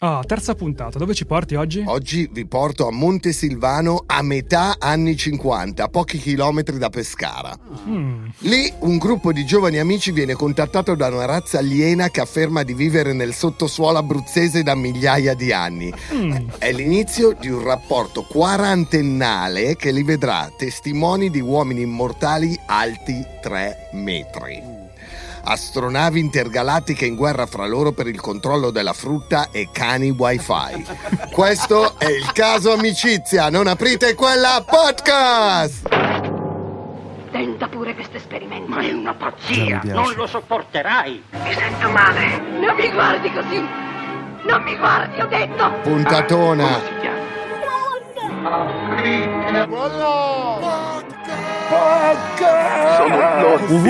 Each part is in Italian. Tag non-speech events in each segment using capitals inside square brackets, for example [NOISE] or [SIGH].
Ah, terza puntata, dove ci porti oggi? Oggi vi porto a Montesilvano a metà anni 50, a pochi chilometri da Pescara. Mm. Lì un gruppo di giovani amici viene contattato da una razza aliena che afferma di vivere nel sottosuolo abruzzese da migliaia di anni. Mm. È l'inizio di un rapporto quarantennale che li vedrà testimoni di uomini immortali alti 3 metri. Astronavi intergalattiche in guerra fra loro per il controllo della frutta e cani wifi. Questo è il caso amicizia, non aprite quella podcast! Tenta pure questo esperimento. Ma è una pazzia, non lo sopporterai. Mi sento male. Non mi guardi così. Non mi guardi, ho detto. Puntatona! Come si chiama? Sono loro. Un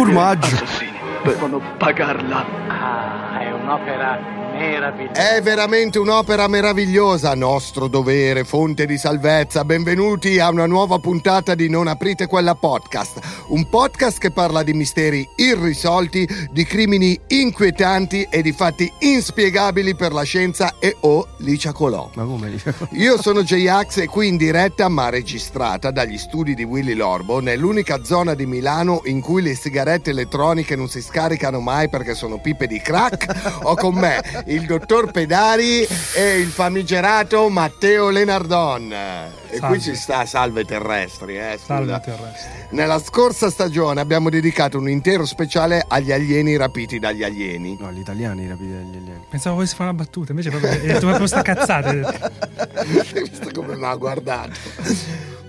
Devono pagarla. Ah, è un'opera. È veramente un'opera meravigliosa, nostro dovere, fonte di salvezza. Benvenuti a una nuova puntata di Non aprite quella podcast, un podcast che parla di misteri irrisolti, di crimini inquietanti e di fatti inspiegabili per la scienza e o Licia Colò. Ma come li Io sono J-Ax e qui in diretta ma registrata dagli studi di Willy Lorbo nell'unica zona di Milano in cui le sigarette elettroniche non si scaricano mai perché sono pipe di crack [LAUGHS] ho con me il dottor Pedari e il famigerato Matteo Lenardon. E Salve. qui ci sta salve terrestri, eh. Salve terrestri. Nella scorsa stagione abbiamo dedicato un intero speciale agli alieni rapiti dagli alieni. No, gli italiani rapiti dagli alieni. Pensavo volessi fare una battuta, invece proprio, detto proprio sta cazzata. [LAUGHS] visto come mi ha guardato?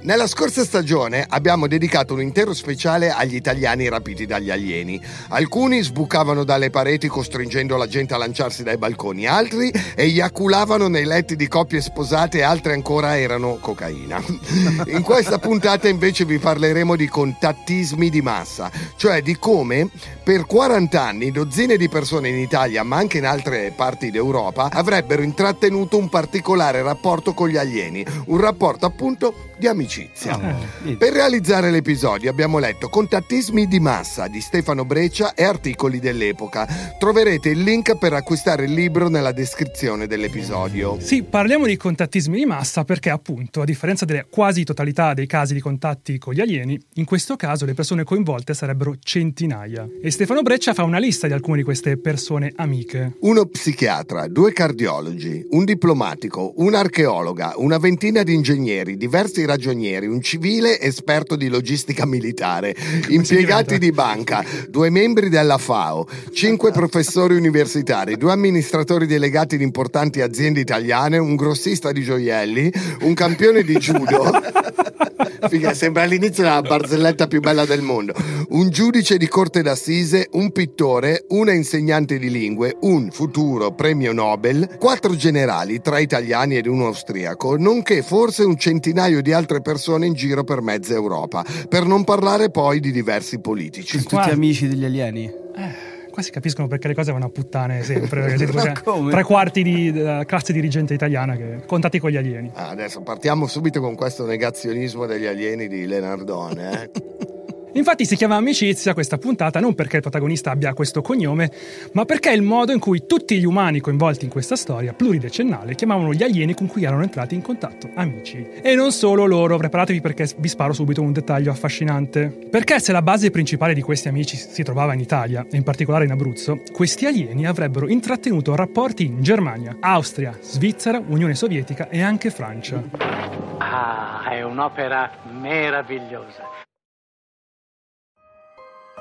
Nella scorsa stagione abbiamo dedicato un intero speciale agli italiani rapiti dagli alieni. Alcuni sbucavano dalle pareti costringendo la gente a lanciarsi dai balconi, altri eiaculavano nei letti di coppie sposate altri ancora erano cocaina. [LAUGHS] In questa puntata invece vi parleremo di contattismi di massa, cioè di come per 40 anni dozzine di persone in Italia, ma anche in altre parti d'Europa, avrebbero intrattenuto un particolare rapporto con gli alieni, un rapporto appunto di amicizia. Eh, Per realizzare l'episodio abbiamo letto Contattismi di massa di Stefano Breccia e articoli dell'epoca. Troverete il link per acquistare il libro nella descrizione dell'episodio. Sì, parliamo di contattismi di massa perché appunto, a differenza delle quasi totalità dei casi di contatti con gli alieni, in questo caso le persone coinvolte sarebbero centinaia. E Stefano Breccia fa una lista di alcune di queste persone amiche. Uno psichiatra, due cardiologi, un diplomatico, un'archeologa, una ventina di ingegneri, diversi ragionieri, un civile esperto di logistica militare, [LAUGHS] impiegati di banca, due membri della FAO, cinque [LAUGHS] professori universitari, due amministratori delegati di importanti aziende italiane, un grossista di gioielli, un campione di judo. [LAUGHS] Figa, sembra all'inizio la barzelletta più bella del mondo. Un giudice di corte d'assise, un pittore, una insegnante di lingue, un futuro premio Nobel, quattro generali, tre italiani ed uno austriaco, nonché forse un centinaio di altre persone in giro per mezza Europa, per non parlare poi di diversi politici. Tutti Qua- amici degli alieni? Eh, qua si capiscono perché le cose vanno a puttane sempre. [LAUGHS] Tre quarti di- della classe dirigente italiana che contatti con gli alieni. Ah, Adesso partiamo subito con questo negazionismo degli alieni di Lenardone. Eh? [LAUGHS] Infatti si chiama Amicizia questa puntata non perché il protagonista abbia questo cognome, ma perché è il modo in cui tutti gli umani coinvolti in questa storia pluridecennale chiamavano gli alieni con cui erano entrati in contatto, amici. E non solo loro, preparatevi perché vi sparo subito un dettaglio affascinante. Perché se la base principale di questi amici si trovava in Italia, e in particolare in Abruzzo, questi alieni avrebbero intrattenuto rapporti in Germania, Austria, Svizzera, Unione Sovietica e anche Francia. Ah, è un'opera meravigliosa.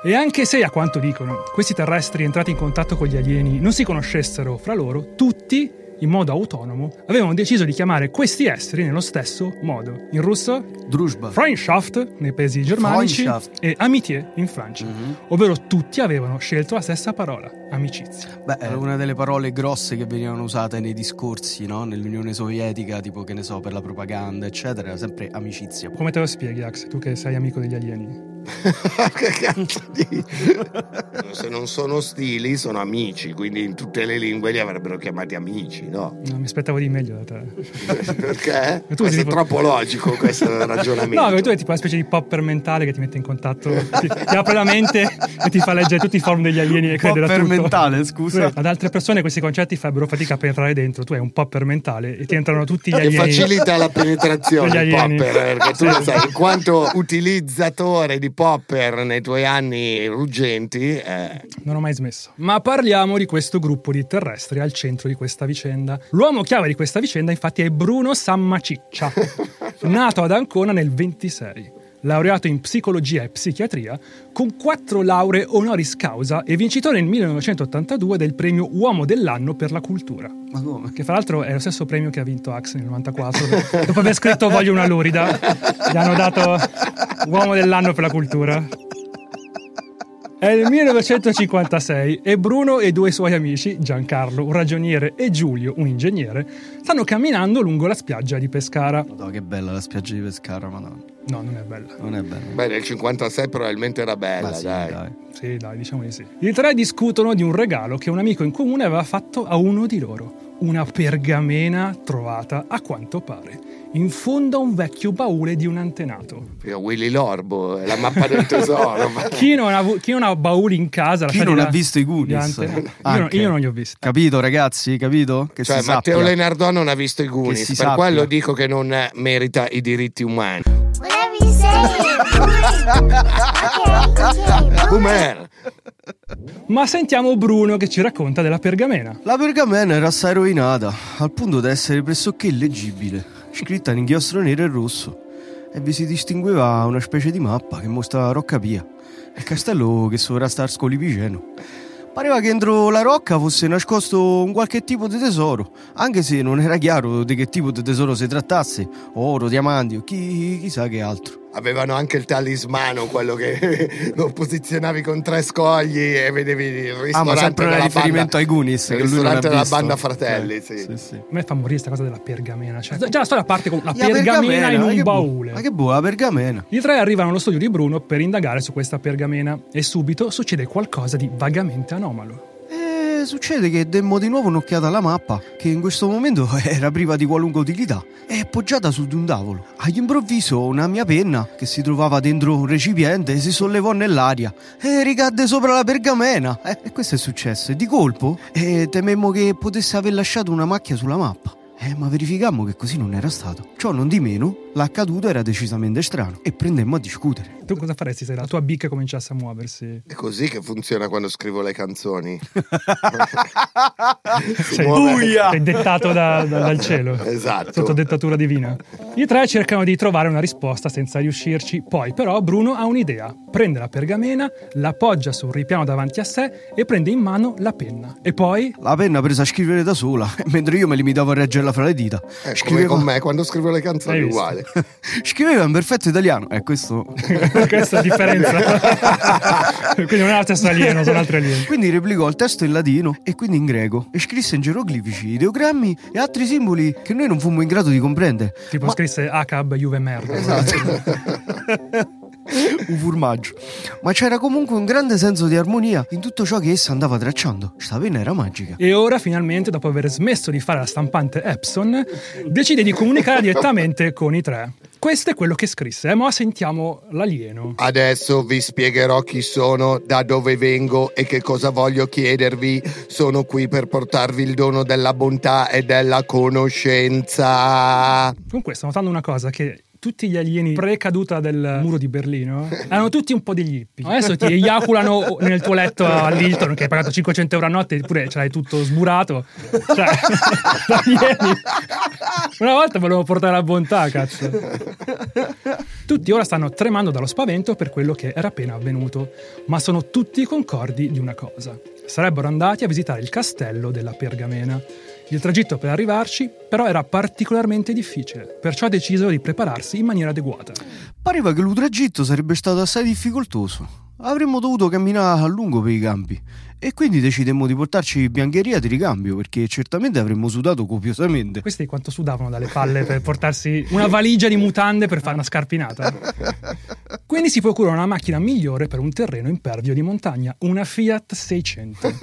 E anche se, a quanto dicono, questi terrestri entrati in contatto con gli alieni non si conoscessero fra loro, tutti, in modo autonomo, avevano deciso di chiamare questi esseri nello stesso modo. In russo, Druzhba. Freundschaft nei paesi germanici Freundschaft. e Amitié in Francia. Mhm. Ovvero tutti avevano scelto la stessa parola, amicizia. Beh, è una delle parole grosse che venivano usate nei discorsi, no? Nell'Unione Sovietica, tipo che ne so, per la propaganda, eccetera, era sempre amicizia. Come te lo spieghi, Ax, tu che sei amico degli alieni? [LAUGHS] che cazzo di... Se non sono ostili, sono amici, quindi in tutte le lingue li avrebbero chiamati amici, no? No, mi aspettavo di meglio da te. Perché? Tu Questo è tipo- troppo logico questo ragionamento. No, perché tu hai tipo una specie di popper mentale che ti mette in contatto, ti, ti apre la mente e ti fa leggere tutti i forum degli alieni e credere a Popper tutto. mentale, scusa. Sì, Ad altre persone questi concetti farebbero fatica a penetrare dentro. Tu hai un popper mentale e ti entrano tutti gli che alieni. facilita la penetrazione Degli il alieni. popper perché tu Sì. lo sai in quanto utilizzatore di popper nei tuoi anni ruggenti eh, Non ho mai smesso. Ma parliamo di questo gruppo di terrestri al centro di questa vicenda. L'uomo chiave di questa vicenda, infatti, è Bruno Sammaciccia, [LAUGHS] nato ad Ancona nel 26. Laureato in psicologia e psichiatria, con quattro lauree honoris causa e vincitore nel 1982 del premio Uomo dell'anno per la cultura. Ma come? Che fra l'altro è lo stesso premio che ha vinto Axe nel 94. Dopo aver scritto Voglio una lurida, gli hanno dato Uomo dell'anno per la cultura. È il 1956 e Bruno e due suoi amici, Giancarlo, un ragioniere, e Giulio, un ingegnere, stanno camminando lungo la spiaggia di Pescara. Madonna, che bella la spiaggia di Pescara, madonna. No, non è bella. Non è bella. beh nel 56 probabilmente era bella sì, dai. dai. Sì, dai, diciamo di sì. I tre discutono di un regalo che un amico in comune aveva fatto a uno di loro. Una pergamena trovata, a quanto pare, in fondo a un vecchio baule di un antenato. Io, Willy Lorbo la mappa del tesoro [LAUGHS] Chi non ha, chi non ha bauli in casa? Chi non da- ha visto i Goonies? antenato? Io, io non li ho visti. Capito, ragazzi? Capito? Che cioè si Matteo sappia. Lenardò non ha visto i Goonies per sappia. quello dico che non merita i diritti umani. [LAUGHS] Boomer Ma sentiamo Bruno che ci racconta della pergamena. La pergamena era assai rovinata, al punto da essere pressoché illeggibile, scritta in inchiostro nero e rosso, e vi si distingueva una specie di mappa che mostra Roccapia, il castello che sovrasta a Scolipiceno. Pareva che dentro la rocca fosse nascosto un qualche tipo di tesoro, anche se non era chiaro di che tipo di tesoro si trattasse, oro, diamanti o chi, chissà che altro. Avevano anche il talismano quello che [LAUGHS] lo posizionavi con tre scogli e vedevi il ristorante Ah, ma sempre un riferimento banda, ai Goonies, il ristorante della banda Fratelli Eh, sì. sì, sì. A me fa morire questa cosa della pergamena. Cioè, già la storia parte con la La pergamena, in un bu- baule. Ma che buona la pergamena. I tre arrivano allo studio di Bruno per indagare su questa pergamena e subito succede qualcosa di vagamente anomalo. E succede che demmo di nuovo un'occhiata alla mappa, che in questo momento [LAUGHS] era priva di qualunque utilità, è appoggiata su di un tavolo. All'improvviso una mia penna, che si trovava dentro un recipiente, si sollevò nell'aria e ricadde sopra la pergamena. Eh, E questo è successo. E di colpo eh, tememmo che potesse aver lasciato una macchia sulla mappa. Eh, ma verificammo che così non era stato. Ciò non di meno, l'accaduto era decisamente strano e prendemmo a discutere. Tu cosa faresti se la tua bicca cominciasse a muoversi? È così che funziona quando scrivo le canzoni. [LAUGHS] Si Sei, dettato da- da- dal cielo. Esatto. Sotto dettatura divina. I tre cercano di trovare una risposta senza riuscirci. Poi, però, Bruno ha un'idea. Prende la pergamena, la appoggia sul ripiano davanti a sé e prende in mano la penna. E poi. La penna presa a scrivere da sola, mentre io me limitavo a reggerla fra le dita. Eh, come con me quando scrivo le canzoni uguale. [LAUGHS] Scriveva in perfetto italiano. E questo. [LAUGHS] Questa è la differenza. [LAUGHS] quindi non è la stessa alieno, sono altri alieni. Quindi replicò il testo in latino e quindi in greco e scrisse in geroglifici, ideogrammi e altri simboli che noi non fummo in grado di comprendere. Tipo Ma- scrisse ACAB Juve merda. Esatto. [LAUGHS] [LAUGHS] un formaggio. Ma c'era comunque un grande senso di armonia in tutto ciò che essa andava tracciando. Sta penna era magica. E ora, finalmente, dopo aver smesso di fare la stampante Epson, decide di comunicare direttamente con i tre. Questo è quello che scrisse, eh, ma sentiamo l'alieno. Adesso vi spiegherò chi sono, da dove vengo e che cosa voglio chiedervi. Sono qui per portarvi il dono della bontà e della conoscenza. Comunque, sto notando una cosa che tutti gli alieni pre-caduta del muro di Berlino [LAUGHS] erano tutti un po' degli hippie. Adesso ti eiaculano nel tuo letto all'Hilton che hai pagato 500 euro a notte eppure ce l'hai tutto sburato. Cioè, [LAUGHS] alieni. Una volta volevo portare la bontà, cazzo. Tutti ora stanno tremando dallo spavento per quello che era appena avvenuto, ma sono tutti concordi di una cosa. Sarebbero andati a visitare il castello della Pergamena. Il tragitto per arrivarci però era particolarmente difficile, perciò decisero di prepararsi in maniera adeguata. Pareva che l'utragitto sarebbe stato assai difficoltoso. avremmo dovuto camminare a lungo per i campi e quindi decidemmo di portarci biancheria di ricambio perché certamente avremmo sudato copiosamente. Questi quanto sudavano dalle palle per portarsi una valigia di mutande per fare una scarpinata. Quindi si procura una macchina migliore per un terreno impervio di montagna, una Fiat 600.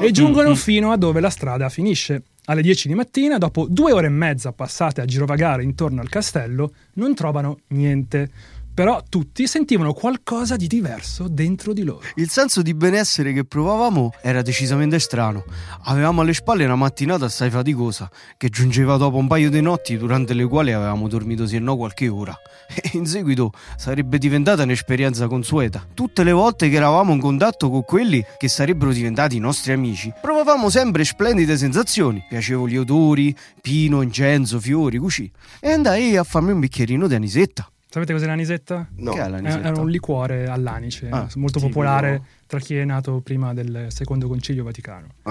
E giungono fino a dove la strada finisce. Alle 10 di mattina, dopo due ore e mezza passate a girovagare intorno al castello, non trovano niente. Però tutti sentivano qualcosa di diverso dentro di loro. Il senso di benessere che provavamo era decisamente strano. Avevamo alle spalle una mattinata assai faticosa, che giungeva dopo un paio di notti durante le quali avevamo dormito sì e no qualche ora. [LAUGHS] E in seguito sarebbe diventata un'esperienza consueta. Tutte le volte che eravamo in contatto con quelli che sarebbero diventati i nostri amici, provavamo sempre splendide sensazioni, piacevoli odori, pino, incenso, fiori, cucì. E andai a farmi un bicchierino di anisetta. Sapete cos'è l'anisetta? No. Che è l'anisetta? Era un liquore all'anice, Ah, molto tipico. popolare tra chi è nato prima del secondo concilio vaticano. [LAUGHS]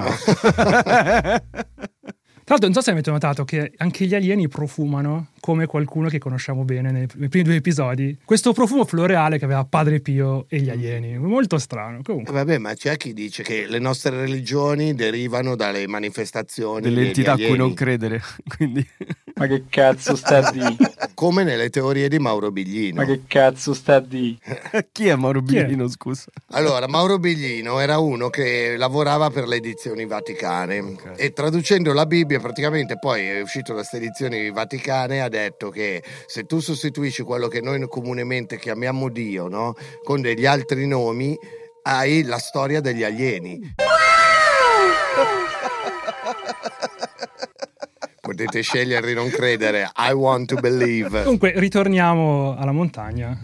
Tra l'altro, non so se avete notato che anche gli alieni profumano come qualcuno che conosciamo bene nei, nei primi due episodi. Questo profumo floreale che aveva Padre Pio e gli alieni. Molto strano. Eh, Comunque, Vabbè, ma c'è chi dice che le nostre religioni derivano dalle manifestazioni Delle entità a cui non credere. [LAUGHS] Quindi Ma che cazzo sta di? come nelle teorie di Mauro Biglino. Ma che cazzo sta di? [LAUGHS] chi è Mauro Chi è? Biglino, scusa? Allora, Mauro Biglino era uno che lavorava per le edizioni vaticane e traducendo la Bibbia praticamente poi è uscito da queste edizioni vaticane ha detto che se tu sostituisci quello che noi comunemente chiamiamo Dio no? con degli altri nomi hai la storia degli alieni. [LAUGHS] Potete scegliere di non credere. I want to believe. comunque ritorniamo alla montagna.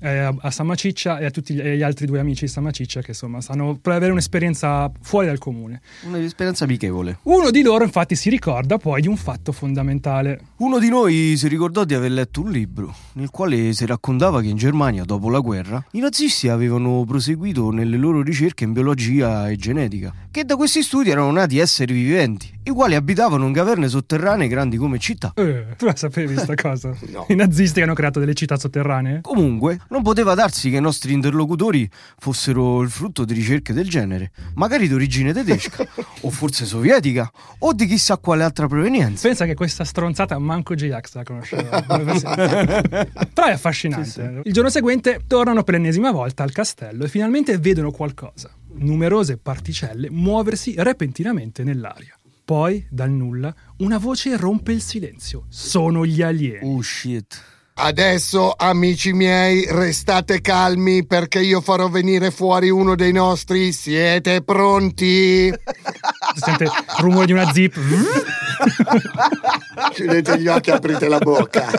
eh, a Samaciccia e a tutti gli, gli altri due amici di Samaciccia che insomma stanno per avere un'esperienza fuori dal comune. Un'esperienza amichevole. Uno di loro infatti si ricorda poi di un fatto fondamentale. Uno di noi si ricordò di aver letto un libro nel quale si raccontava che in Germania, dopo la guerra, i nazisti avevano proseguito nelle loro ricerche in biologia e genetica, che da questi studi erano nati esseri viventi, i quali abitavano in caverne sotterranee grandi come città. Eh, tu la sapevi sta cosa? [LAUGHS] No. I nazisti hanno creato delle città sotterranee? Comunque, non poteva darsi che i nostri interlocutori fossero il frutto di ricerche del genere, magari di origine tedesca, [LAUGHS] o forse sovietica, o di chissà quale altra provenienza. Pensa che questa stronzata manco J-Ax la conosceva. [LAUGHS] Però è affascinante. Il giorno seguente tornano per l'ennesima volta al castello e finalmente vedono qualcosa. Numerose particelle muoversi repentinamente nell'aria. Poi, dal nulla, una voce rompe il silenzio. Sono gli alieni. Oh shit. Adesso, amici miei, restate calmi perché io farò venire fuori uno dei nostri. Siete pronti? Si [LAUGHS] sente il rumore di una zip. [LAUGHS] Chiudete gli occhi e aprite la bocca. [LAUGHS]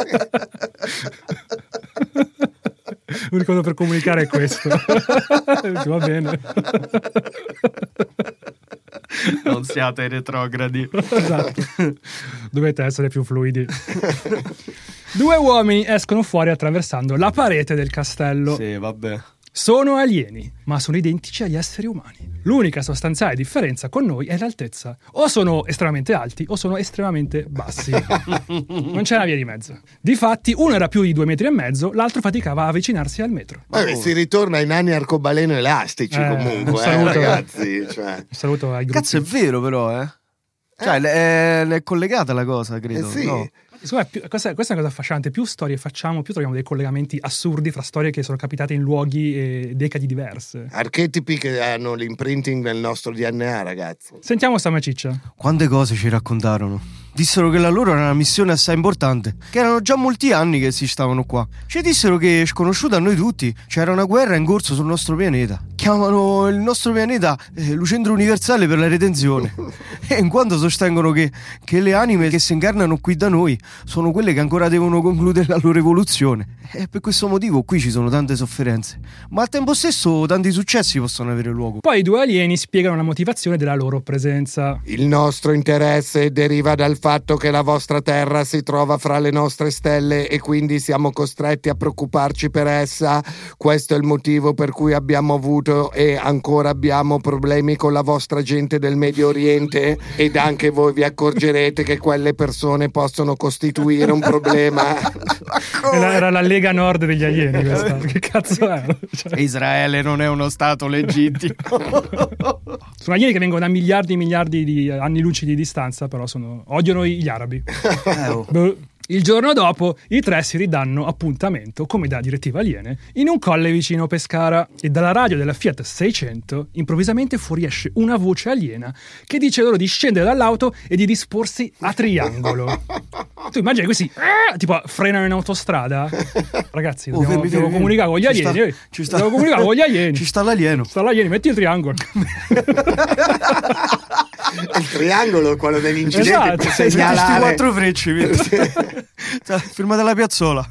L'unico modo per comunicare è questo. Va bene. [LAUGHS] Non siate retrogradi. esatto. [LAUGHS] Dovete essere più fluidi. Due uomini escono fuori attraversando la parete del castello. Sì, vabbè. Sono alieni, ma sono identici agli esseri umani. L'unica sostanziale differenza con noi è l'altezza. O sono estremamente alti o sono estremamente bassi. [LAUGHS] non c'è una via di mezzo. Difatti, uno era più di due metri e mezzo, l'altro faticava a avvicinarsi al metro. Vabbè, si ritorna ai nani arcobaleno elastici Eh, comunque, eh, saluto. ragazzi. Cioè. Un saluto ai gruppi. Cazzo, è vero però, eh? Cioè, è, è collegata la cosa, credo. Eh sì. no? Secondo me, più- questa, questa è una cosa affascinante. Più storie facciamo, più troviamo dei collegamenti assurdi fra storie che sono capitate in luoghi e decadi diverse. Archetipi che hanno l'imprinting nel nostro DNA, ragazzi. Sentiamo sta Ciccia. Quante cose ci raccontarono. Dissero che la loro era una missione assai importante, che erano già molti anni che si stavano qua. Ci dissero che, sconosciuta a noi tutti, c'era una guerra in corso sul nostro pianeta. Chiamano il nostro pianeta eh, Lucentro Universale per la redenzione. [LAUGHS] e in quanto sostengono che, che le anime che si incarnano qui da noi sono quelle che ancora devono concludere la loro evoluzione. E per questo motivo qui ci sono tante sofferenze. Ma al tempo stesso tanti successi possono avere luogo. Poi i due alieni spiegano la motivazione della loro presenza. Il nostro interesse deriva dal fatto che la vostra terra si trova fra le nostre stelle e quindi siamo costretti a preoccuparci per essa. Questo è il motivo per cui abbiamo avuto e ancora abbiamo problemi con la vostra gente del Medio Oriente ed anche voi vi accorgerete che quelle persone possono costituire un problema. Era, era la Lega Nord degli alieni questa. Che cazzo è? Cioè, Israele non è uno stato legittimo. sono alieni che vengono da miliardi e miliardi di anni luci di distanza, però sono, odiano gli arabi. Eh, oh. Boh. Il giorno dopo i tre si ridanno appuntamento, come da direttiva aliene, in un colle vicino Pescara e dalla radio della Fiat 600 improvvisamente fuoriesce una voce aliena che dice loro di scendere dall'auto e di disporsi a triangolo. Tu immagini questi ah, tipo frenano in autostrada? Ragazzi, Oh, dobbiamo, fermi, fermi, comunicare con gli ci sta- alieni. eh. ci sta- Devo comunicare con gli alieni. [LAUGHS] Ci sta l'alieno. Sta l'alieni, metti il triangolo. [LAUGHS] Il triangolo, quello dell'incidente, Esatto, segnalare. quattro frecce? [LAUGHS] Cioè, Firmata [LAUGHS] la piazzola.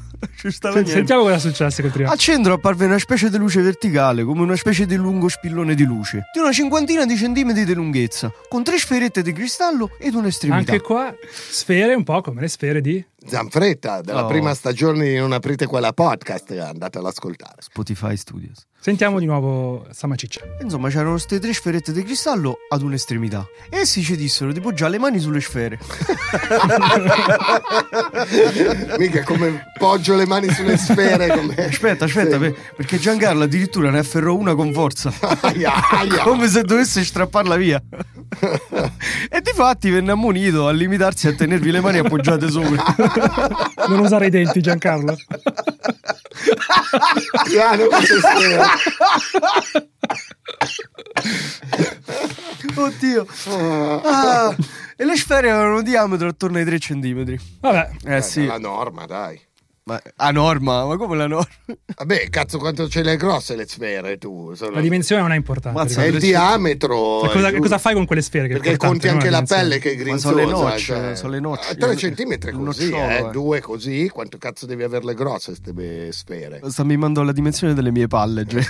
L'alieno. Sentiamo cosa è successo col triangolo. Al centro apparve una specie di luce verticale, come una specie di lungo spillone di luce, di una cinquantina di centimetri di lunghezza, con tre sferette di cristallo ed un'estremità. Anche qua sfere un po' come le sfere di Zanfretta, della Oh. prima stagione di Non aprite quella podcast, andate ad ascoltare. Spotify Studios. Sentiamo di nuovo Samaciccia. Insomma, c'erano queste tre sferette di cristallo ad un'estremità. E essi ci dissero di poggiare le mani sulle sfere. [LAUGHS] Mica come poggio le mani sulle sfere. Come... Aspetta, aspetta, Sì. per- perché Giancarlo addirittura ne afferrò una con forza. [LAUGHS] Aia, aia. Come se dovesse strapparla via. e difatti venne ammonito a limitarsi a tenervi le mani appoggiate sopra. Non usare i denti, Giancarlo. [LAUGHS] [LAUGHS] Piano. Oddio. Ah, e le sfere avevano un diametro attorno ai 3 centimetri. Vabbè, Eh sì. La norma, dai. Ma, a norma, ma come la norma? Vabbè, cazzo, quanto ce le grosse le sfere tu? Sono- la dimensione non è importante. Mazza, È il diametro. Cioè, cosa, cosa fai con quelle sfere? Perché conti anche la pelle che è Ma sono le grinzosa. nocce, cioè. sono le nocce. 3 centimetri Un così, nocciolo, eh. eh. Due così. Quanto cazzo devi averle grosse queste sfere? Sta mimando la dimensione delle mie palle. [LAUGHS] Cioè.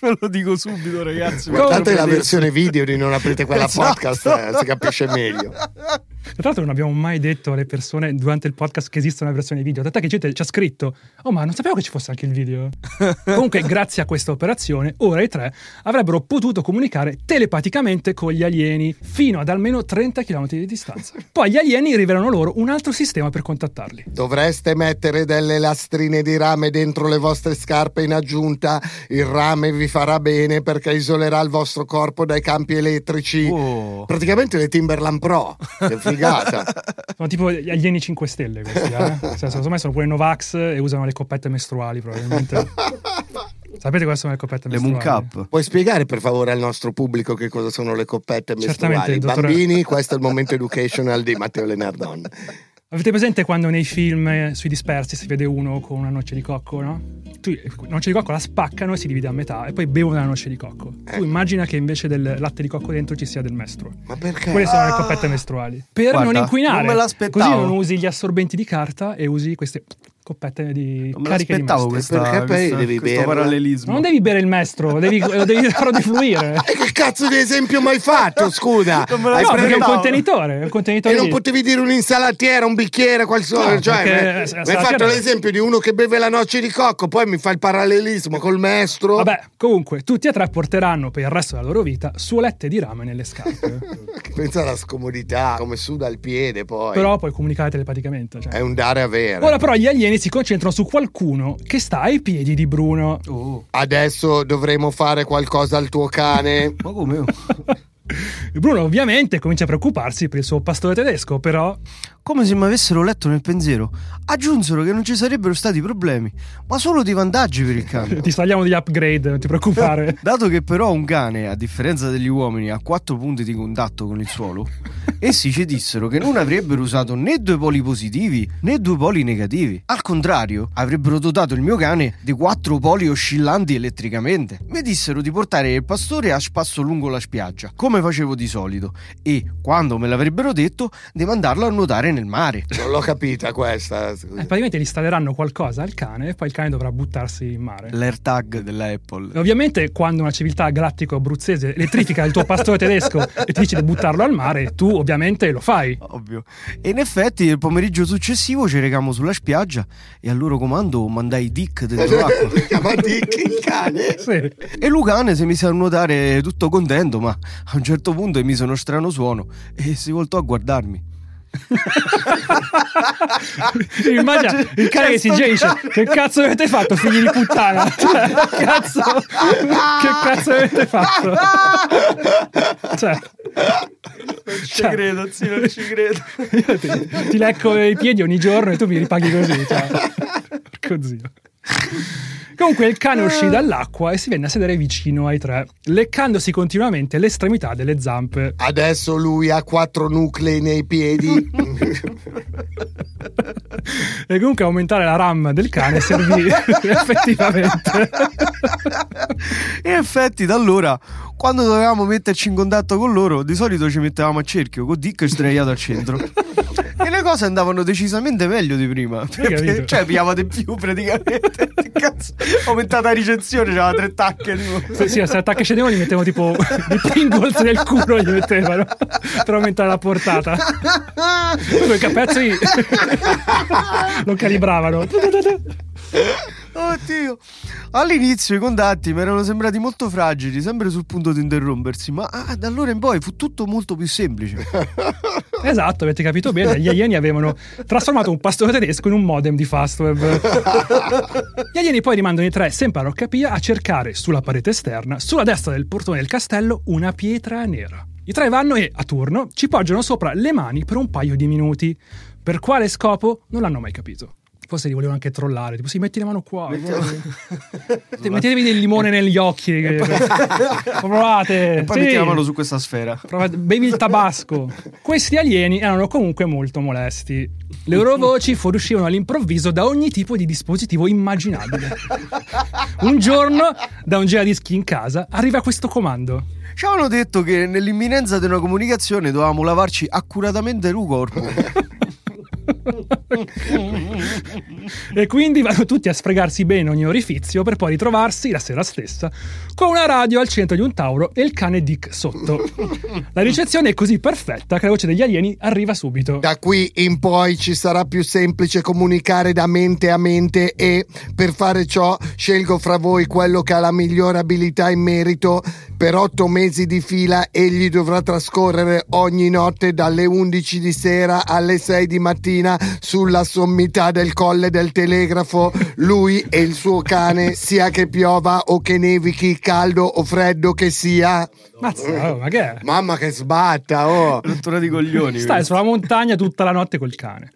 Ve lo dico subito, ragazzi. Guardate la versione video di Non aprite quella Esatto. podcast, eh, si capisce meglio. [LAUGHS] Tra l'altro non abbiamo mai detto alle persone durante il podcast che esiste una versione video. Tant'è che gente ci ha scritto, oh ma non sapevo che ci fosse anche il video. [LAUGHS] Comunque grazie a questa operazione, ora i tre avrebbero potuto comunicare telepaticamente con gli alieni fino ad almeno 30 km di distanza. [LAUGHS] Poi gli alieni rivelano loro un altro sistema per contattarli. Dovreste mettere delle lastrine di rame dentro le vostre scarpe in aggiunta. Il rame vi farà bene perché isolerà il vostro corpo dai campi elettrici. Oh. Praticamente le Timberland Pro. [LAUGHS] Che figata. [LAUGHS] Sono tipo gli alieni 5 stelle questi, eh? [LAUGHS] Cioè, secondo me sono pure Novax e usano le coppette mestruali probabilmente. Sapete cosa sono le coppette Le mestruali? moon cup. Puoi spiegare per favore al nostro pubblico che cosa sono le coppette Certamente, mestruali? dottore. Bambini, questo è il momento educational di Matteo Lenardon. [LAUGHS] Avete presente quando nei film eh, sui dispersi si vede uno con una noce di cocco, no? Tu, la noce di cocco la spaccano e si divide a metà e poi bevono la noce di cocco. Eh. Tu immagina che invece del latte di cocco dentro ci sia del mestro. Ma perché? Quelle sono le coppette mestruali. Per Guarda, non inquinare. non me l'aspettavo. Così non usi gli assorbenti di carta e usi queste coppette di Non cariche di mestro. questa, Perché poi questa- devi questo berla? parallelismo. Non devi bere il mestro, devi, lo devi [LAUGHS] farlo defluire. E che cazzo di esempio mai fatto, scusa? Non me Hai No, perché è un contenitore. Un E contenitore non lì. potevi dire un'insalatiera, un bicchiere, qualcosa. No, cioè, perché mi- mi hai fatto l'esempio di uno che beve la noce di cocco, poi mi fa il parallelismo col mestro. Vabbè, comunque, tutti e tre porteranno per il resto della loro vita suolette di rame nelle scarpe. [LAUGHS] Pensa alla scomodità, come suda il piede poi. però puoi comunicare telepaticamente. cioè. È un dare avere. Ora però gli alieni si concentrano su qualcuno che sta ai piedi di Bruno. Oh, Adesso dovremo fare qualcosa al tuo cane. [LAUGHS] ma come? Bruno ovviamente comincia a preoccuparsi per il suo pastore tedesco, però Come se mi avessero letto nel pensiero. Aggiunsero che non ci sarebbero stati problemi, ma solo di vantaggi per il [LAUGHS] cane. ti stagliamo degli upgrade, non ti preoccupare. [LAUGHS] Dato che però un cane, a differenza degli uomini, ha quattro punti di contatto con il suolo, [LAUGHS] essi ci dissero che non avrebbero usato né due poli positivi né due poli negativi. Al contrario, avrebbero dotato il mio cane di quattro poli oscillanti elettricamente. Mi dissero di portare il pastore a spasso lungo la spiaggia, come facevo di solito, e, quando me l'avrebbero detto, di mandarlo a nuotare buttare nel mare. Non l'ho capita questa. Eh, praticamente gli installeranno qualcosa al cane e poi il cane dovrà buttarsi in mare. L'AirTag della Apple. E Ovviamente quando una civiltà galattico-abruzzese elettrifica il tuo pastore tedesco e ti dice di buttarlo al mare, tu ovviamente lo fai. Ovvio. E in effetti il pomeriggio successivo ci recamo sulla spiaggia e al loro comando mandai Dick dentro l'acqua. Si chiama Dick il cane. Sì. E Lucane si mise a nuotare tutto contento, ma a un certo punto emise uno strano suono e si voltò a guardarmi. Immagina il cane che si gira dice che cazzo avete fatto figli di puttana [LAUGHS] Cioè, che cazzo che cazzo avete fatto cioè, Non ci Cioè. credo, sì, non ci credo. io ti, ti lecco i piedi ogni giorno e tu mi ripaghi così cioè. porco zio Comunque il cane uscì dall'acqua e si venne a sedere vicino ai tre, leccandosi continuamente l'estremità delle zampe. Adesso lui ha quattro nuclei nei piedi. E comunque aumentare la RAM del cane servì [LAUGHS] effettivamente. In effetti, da allora, quando dovevamo metterci in contatto con loro, di solito ci mettevamo a cerchio con Dick sdraiato al centro. e le cose andavano decisamente meglio di prima. Perché, cioè, pigliavate più praticamente. Cazzo, aumentata la ricezione, c'aveva tre tacche. Tipo. Sì, sì, se attacchi scendevano gli mettevano tipo i Pringles nel culo gli mettevano per aumentare la portata. Poi quei capezzi [LAUGHS] [LAUGHS] lo calibravano. Oddio. All'inizio i contatti mi erano sembrati molto fragili, sempre sul punto di interrompersi, ma ah, da allora in poi fu tutto molto più semplice. [LAUGHS] Esatto, avete capito bene, gli alieni avevano trasformato un pastore tedesco in un modem di Fastweb. Gli alieni poi rimandano i tre sempre a Roccapia a cercare sulla parete esterna, sulla destra del portone del castello, una pietra nera. I tre vanno e, a turno, ci poggiano sopra le mani per un paio di minuti. Per quale scopo? Non l'hanno mai capito. Forse li volevano anche trollare, tipo, sì, metti le mani qua. Metti- Mettetevi del limone negli occhi. [LAUGHS] Provate. E poi sì. metti la mano su questa sfera. Provate- bevi il tabasco. Questi alieni erano comunque molto molesti. Le loro voci fuoriuscivano all'improvviso da ogni tipo di dispositivo immaginabile. Un giorno, da un giradischi in casa, arriva questo comando. Ci avevano detto che nell'imminenza di una comunicazione dovevamo lavarci accuratamente il corpo. [LAUGHS] E quindi vanno tutti a sfregarsi bene ogni orifizio per poi ritrovarsi la sera stessa con una radio al centro di un tauro e il cane Dick sotto. La ricezione è così perfetta che la voce degli alieni arriva subito. Da qui in poi ci sarà più semplice comunicare da mente a mente e per fare ciò scelgo fra voi quello che ha la migliore abilità in merito. Per otto mesi di fila egli dovrà trascorrere ogni notte dalle 11 di sera alle 6 di mattina sulla sommità del colle del telegrafo. Lui e il suo cane, sia che piova o che nevichi, caldo o freddo che sia. Mazza, oh, ma che è? Mamma che sbatta, oh! Rottura di coglioni. Stai sulla montagna tutta la notte col cane.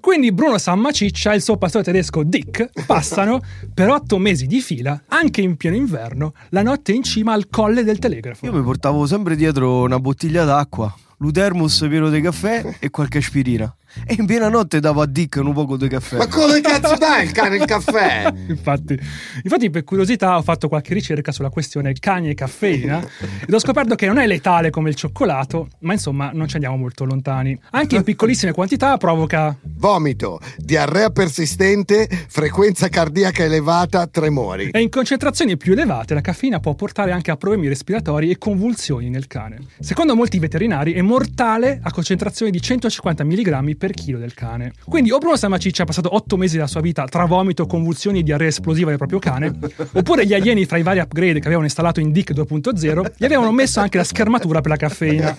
Quindi Bruno Sammaciccia e il suo pastore tedesco Dick passano per otto mesi di fila, anche in pieno inverno, la notte in cima al colle del telegrafo. Io mi portavo sempre dietro una bottiglia d'acqua, l'utermus pieno di caffè e qualche aspirina. E in piena notte davo a Dick un poco di caffè. Ma come cazzo dai il cane il caffè? [LAUGHS] Infatti, infatti, per curiosità ho fatto qualche ricerca sulla questione cani e caffeina ed ho scoperto che non è letale come il cioccolato, ma insomma non ci andiamo molto lontani. Anche in piccolissime quantità provoca Vomito, diarrea persistente, frequenza cardiaca elevata, tremori. E in concentrazioni più elevate la caffeina può portare anche a problemi respiratori e convulsioni nel cane. Secondo molti veterinari è mortale a concentrazioni di 150 mg per chilo del cane. Quindi o Bruno Samaciccia ha passato 8 mesi della sua vita tra vomito, convulsioni e diarrea esplosiva del proprio cane, [LAUGHS] oppure gli alieni fra i vari upgrade che avevano installato in Dick 2.0 gli avevano messo anche la schermatura per la caffeina.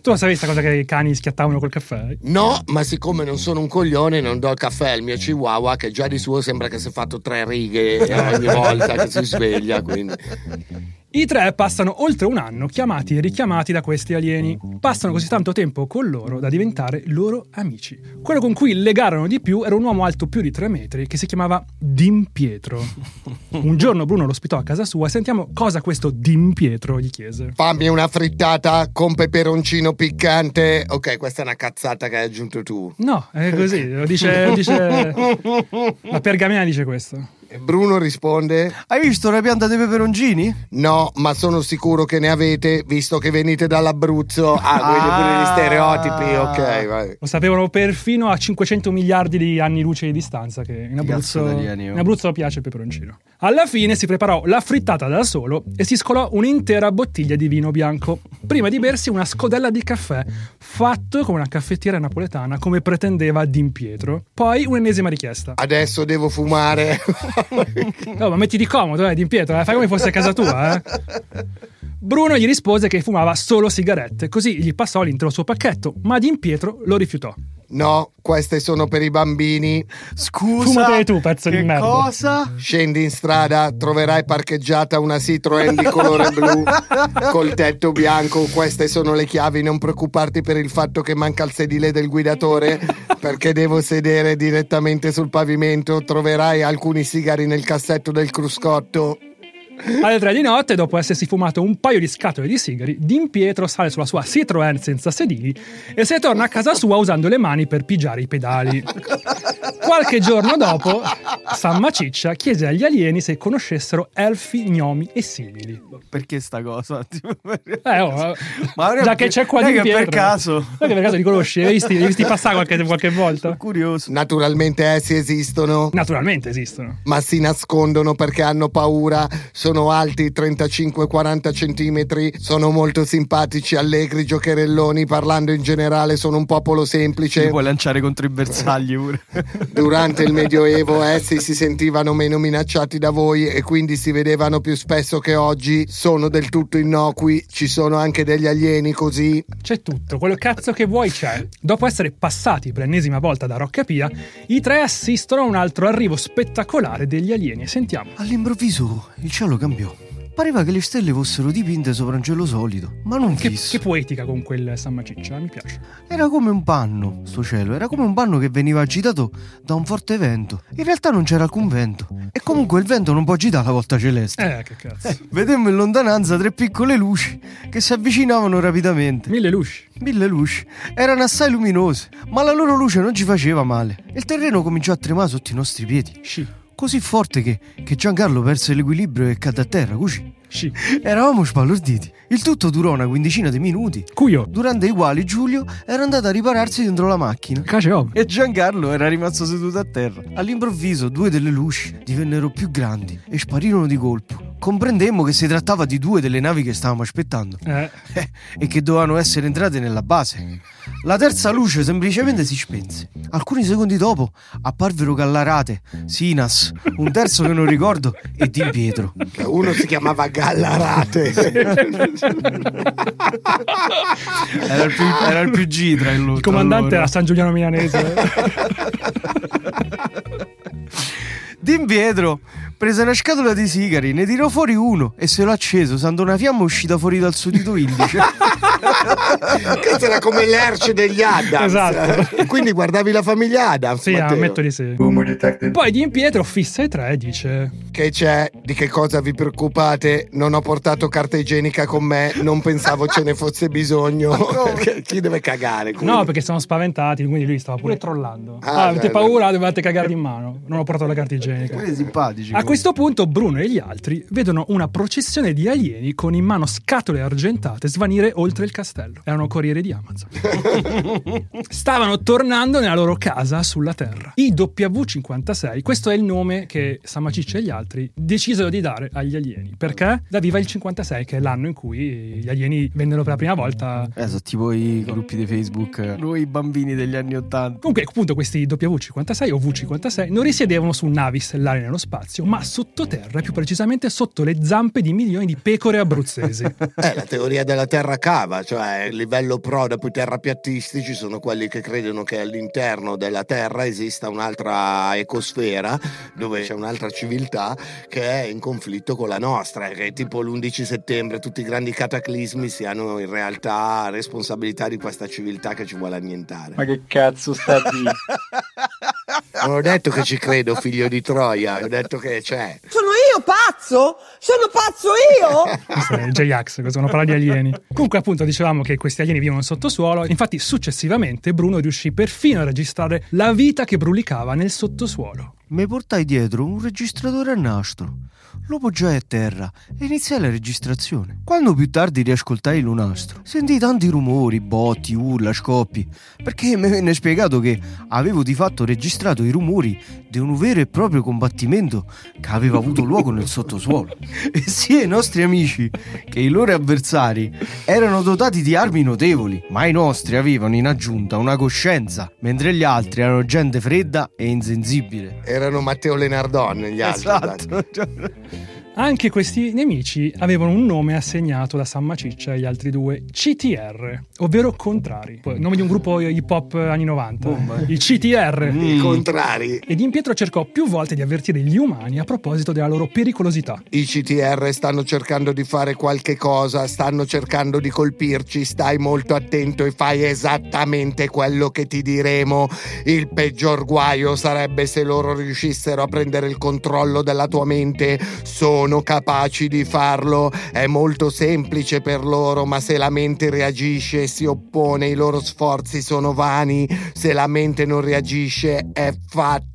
Tu lo sapevi questa cosa che i cani schiattavano col caffè? No, ma siccome non sono un coglione, non do il caffè al mio chihuahua, che già di suo sembra che si è fatto tre righe [LAUGHS] ogni volta che si sveglia. Quindi. I tre passano oltre un anno chiamati e richiamati da questi alieni. Passano così tanto tempo con loro da diventare loro amici. Quello con cui legarono di più era un uomo alto più di tre metri che si chiamava Dim Pietro. [LAUGHS] Un giorno Bruno lo ospitò a casa sua e sentiamo cosa questo Dim Pietro gli chiese. Fammi una frittata con peperoncino piccante. Ok, questa è una cazzata che hai aggiunto tu. No, è così, lo dice, lo dice- [LAUGHS] La pergamena dice questo. Bruno risponde: Hai visto la pianta dei peperoncini? No, ma sono sicuro che ne avete, visto che venite dall'Abruzzo. Ah, quelli pure gli stereotipi, ok, vai. Lo sapevano perfino a 500 miliardi di anni luce di distanza che in Abruzzo, in Abruzzo piace il peperoncino. Alla fine si preparò la frittata da solo e si scolò un'intera bottiglia di vino bianco, prima di bersi una scodella di caffè, fatto con una caffettiera napoletana come pretendeva Din Pietro. Poi un'ennesima richiesta. Adesso devo fumare. [LAUGHS] [LAUGHS] No, ma mettiti comodo, eh, Din Pietro, eh, fai come fosse a casa tua, eh. Bruno gli rispose che fumava solo sigarette, così gli passò l'intero suo pacchetto, ma Din Pietro lo rifiutò. No, queste sono per i bambini. Scusa. Fumatele tu, pezzo di merda. cosa? Scendi in strada, troverai parcheggiata una Citroen di colore blu col tetto bianco. Queste sono le chiavi. Non preoccuparti per il fatto che manca il sedile del guidatore, perché devo sedere direttamente sul pavimento. Troverai alcuni sigari nel cassetto del cruscotto. Alle tre di notte, dopo essersi fumato un paio di scatole di sigari, Din Pietro sale sulla sua Citroën senza sedili e se ne torna a casa sua usando le mani per pigiare i pedali. Qualche giorno dopo, San Maciccia chiese agli alieni se conoscessero elfi, gnomi e simili. Perché sta cosa? [LAUGHS] Eh, oh, Ma già per- che c'è qua Din che per Pietro. caso. Non che per caso li conosci? Li hai visti, li visti passare qualche, qualche volta? Curioso. Naturalmente essi esistono. Naturalmente esistono. ma si nascondono perché hanno paura, sono alti 35-40 centimetri, sono molto simpatici, allegri, giocherelloni, parlando in generale sono un popolo Li semplice. puoi lanciare contro i bersagli pure. [LAUGHS] Durante il Medioevo essi si sentivano meno minacciati da voi e quindi si vedevano più spesso che oggi, sono del tutto innocui, ci sono anche degli alieni così. C'è tutto, quello cazzo che vuoi c'è. Dopo essere passati per l'ennesima volta da Rocca Pia, i tre assistono a un altro arrivo spettacolare degli alieni. Sentiamo. All'improvviso il cielo cambiò. Pareva che le stelle fossero dipinte sopra un cielo solido, ma non Che, fisso. che poetica con quel San Maciccia, mi piace. Era come un panno, sto cielo, era come un panno che veniva agitato da un forte vento. In realtà non c'era alcun vento. E comunque il vento non può agitare la volta celeste. Eh, che cazzo. Vedemmo in lontananza tre piccole luci che si avvicinavano rapidamente. Mille luci. Mille luci. Erano assai luminose, ma la loro luce non ci faceva male. Il terreno cominciò a tremare sotto i nostri piedi. Sci. Così forte che, che Giancarlo perse l'equilibrio e cadde a terra, così. Sci. Eravamo spalorditi. Il tutto durò una quindicina di minuti, Cuio. durante i quali Giulio era andato a ripararsi dentro la macchina. Cace ovvio. E Giancarlo era rimasto seduto a terra. All'improvviso due delle luci divennero più grandi e sparirono di colpo. Comprendemmo che si trattava di due delle navi che stavamo aspettando Eh, eh, [LAUGHS] e che dovevano essere entrate nella base. La terza luce semplicemente si spense. Alcuni secondi dopo apparvero Gallarate, Sinas, un terzo che non ricordo e Di Pietro. Uno si chiamava Gallarate. [LAUGHS] Era il più, era il più G tra il il comandante era San Giuliano Milanese. Di Prese una scatola di sigari, ne tirò fuori uno e se l'ho acceso usando una fiamma uscita fuori dal suo dito indice. [LAUGHS] Questo era come l'erce degli Adams. Esatto. [LAUGHS] Quindi guardavi la famiglia Adams. sì, Matteo. ammetto di sì. Poi Din Pietro fissa i tre e dice: Che c'è? Di che cosa vi preoccupate? Non ho portato carta igienica con me, non pensavo ce ne fosse bisogno. [LAUGHS] Chi deve cagare? quindi? No, perché sono spaventati, quindi lui stava pure trollando. Ah, Ah, avete paura? Dovete cagare in mano. Non ho portato la carta igienica. Quelli simpatici. A questo punto Bruno e gli altri vedono una processione di alieni con in mano scatole argentate svanire oltre il castello. Erano corrieri di Amazon. [LAUGHS] Stavano tornando nella loro casa sulla Terra. I W56, questo è il nome che Samaciccia e gli altri decisero di dare agli alieni. Perché? Da viva il 56, che è l'anno in cui gli alieni vennero per la prima volta Eh, sono tipo i gruppi di Facebook, noi bambini degli anni Ottanta. Comunque, appunto, questi W56 o V56 non risiedevano su navi stellari nello spazio, ma sottoterra, e più precisamente sotto le zampe di milioni di pecore abruzzesi. [LAUGHS] Eh, la teoria della terra cava, cioè il livello pro dopo i terrapiattistici sono quelli che credono che all'interno della terra esista un'altra ecosfera dove c'è un'altra civiltà che è in conflitto con la nostra, che tipo l'11 settembre tutti i grandi cataclismi siano in realtà responsabilità di questa civiltà che ci vuole annientare. Ma che cazzo sta a dire? [LAUGHS] Non ho detto che ci credo, figlio di Troia, ho detto che c'è. Sono io pazzo? Sono pazzo io? Questo è J-Ax, questo è una parola di alieni. Comunque, appunto, dicevamo che questi alieni vivono in sottosuolo. Infatti, successivamente, Bruno riuscì perfino a registrare la vita che brulicava nel sottosuolo. mi portai dietro un registratore a nastro. Lo poggiai a terra e iniziai la registrazione. Quando più tardi riascoltai il nastro, sentii tanti rumori, botti, urla, scoppi, perché mi venne spiegato che avevo di fatto registrato i rumori di un vero e proprio combattimento che aveva avuto luogo nel sottosuolo. E sia i nostri amici che i loro avversari erano dotati di armi notevoli, ma i nostri avevano in aggiunta una coscienza, mentre gli altri erano gente fredda e insensibile. Erano Matteo Lenardon gli altri. Esatto. [LAUGHS] Yeah. Anche questi nemici avevano un nome assegnato da San Maciccia agli altri due, CTR, ovvero contrari. Poi, Nome di un gruppo hip hop anni 90. I CTR. I contrari. E Din Pietro cercò più volte di avvertire gli umani a proposito della loro pericolosità. I CTR stanno cercando di fare qualche cosa, stanno cercando di colpirci, stai molto attento e fai esattamente quello che ti diremo. Il peggior guaio sarebbe se loro riuscissero a prendere il controllo della tua mente. Sono capaci di farlo, è molto semplice per loro, ma se la mente reagisce e si oppone, i loro sforzi sono vani. Se la mente non reagisce, è fatta.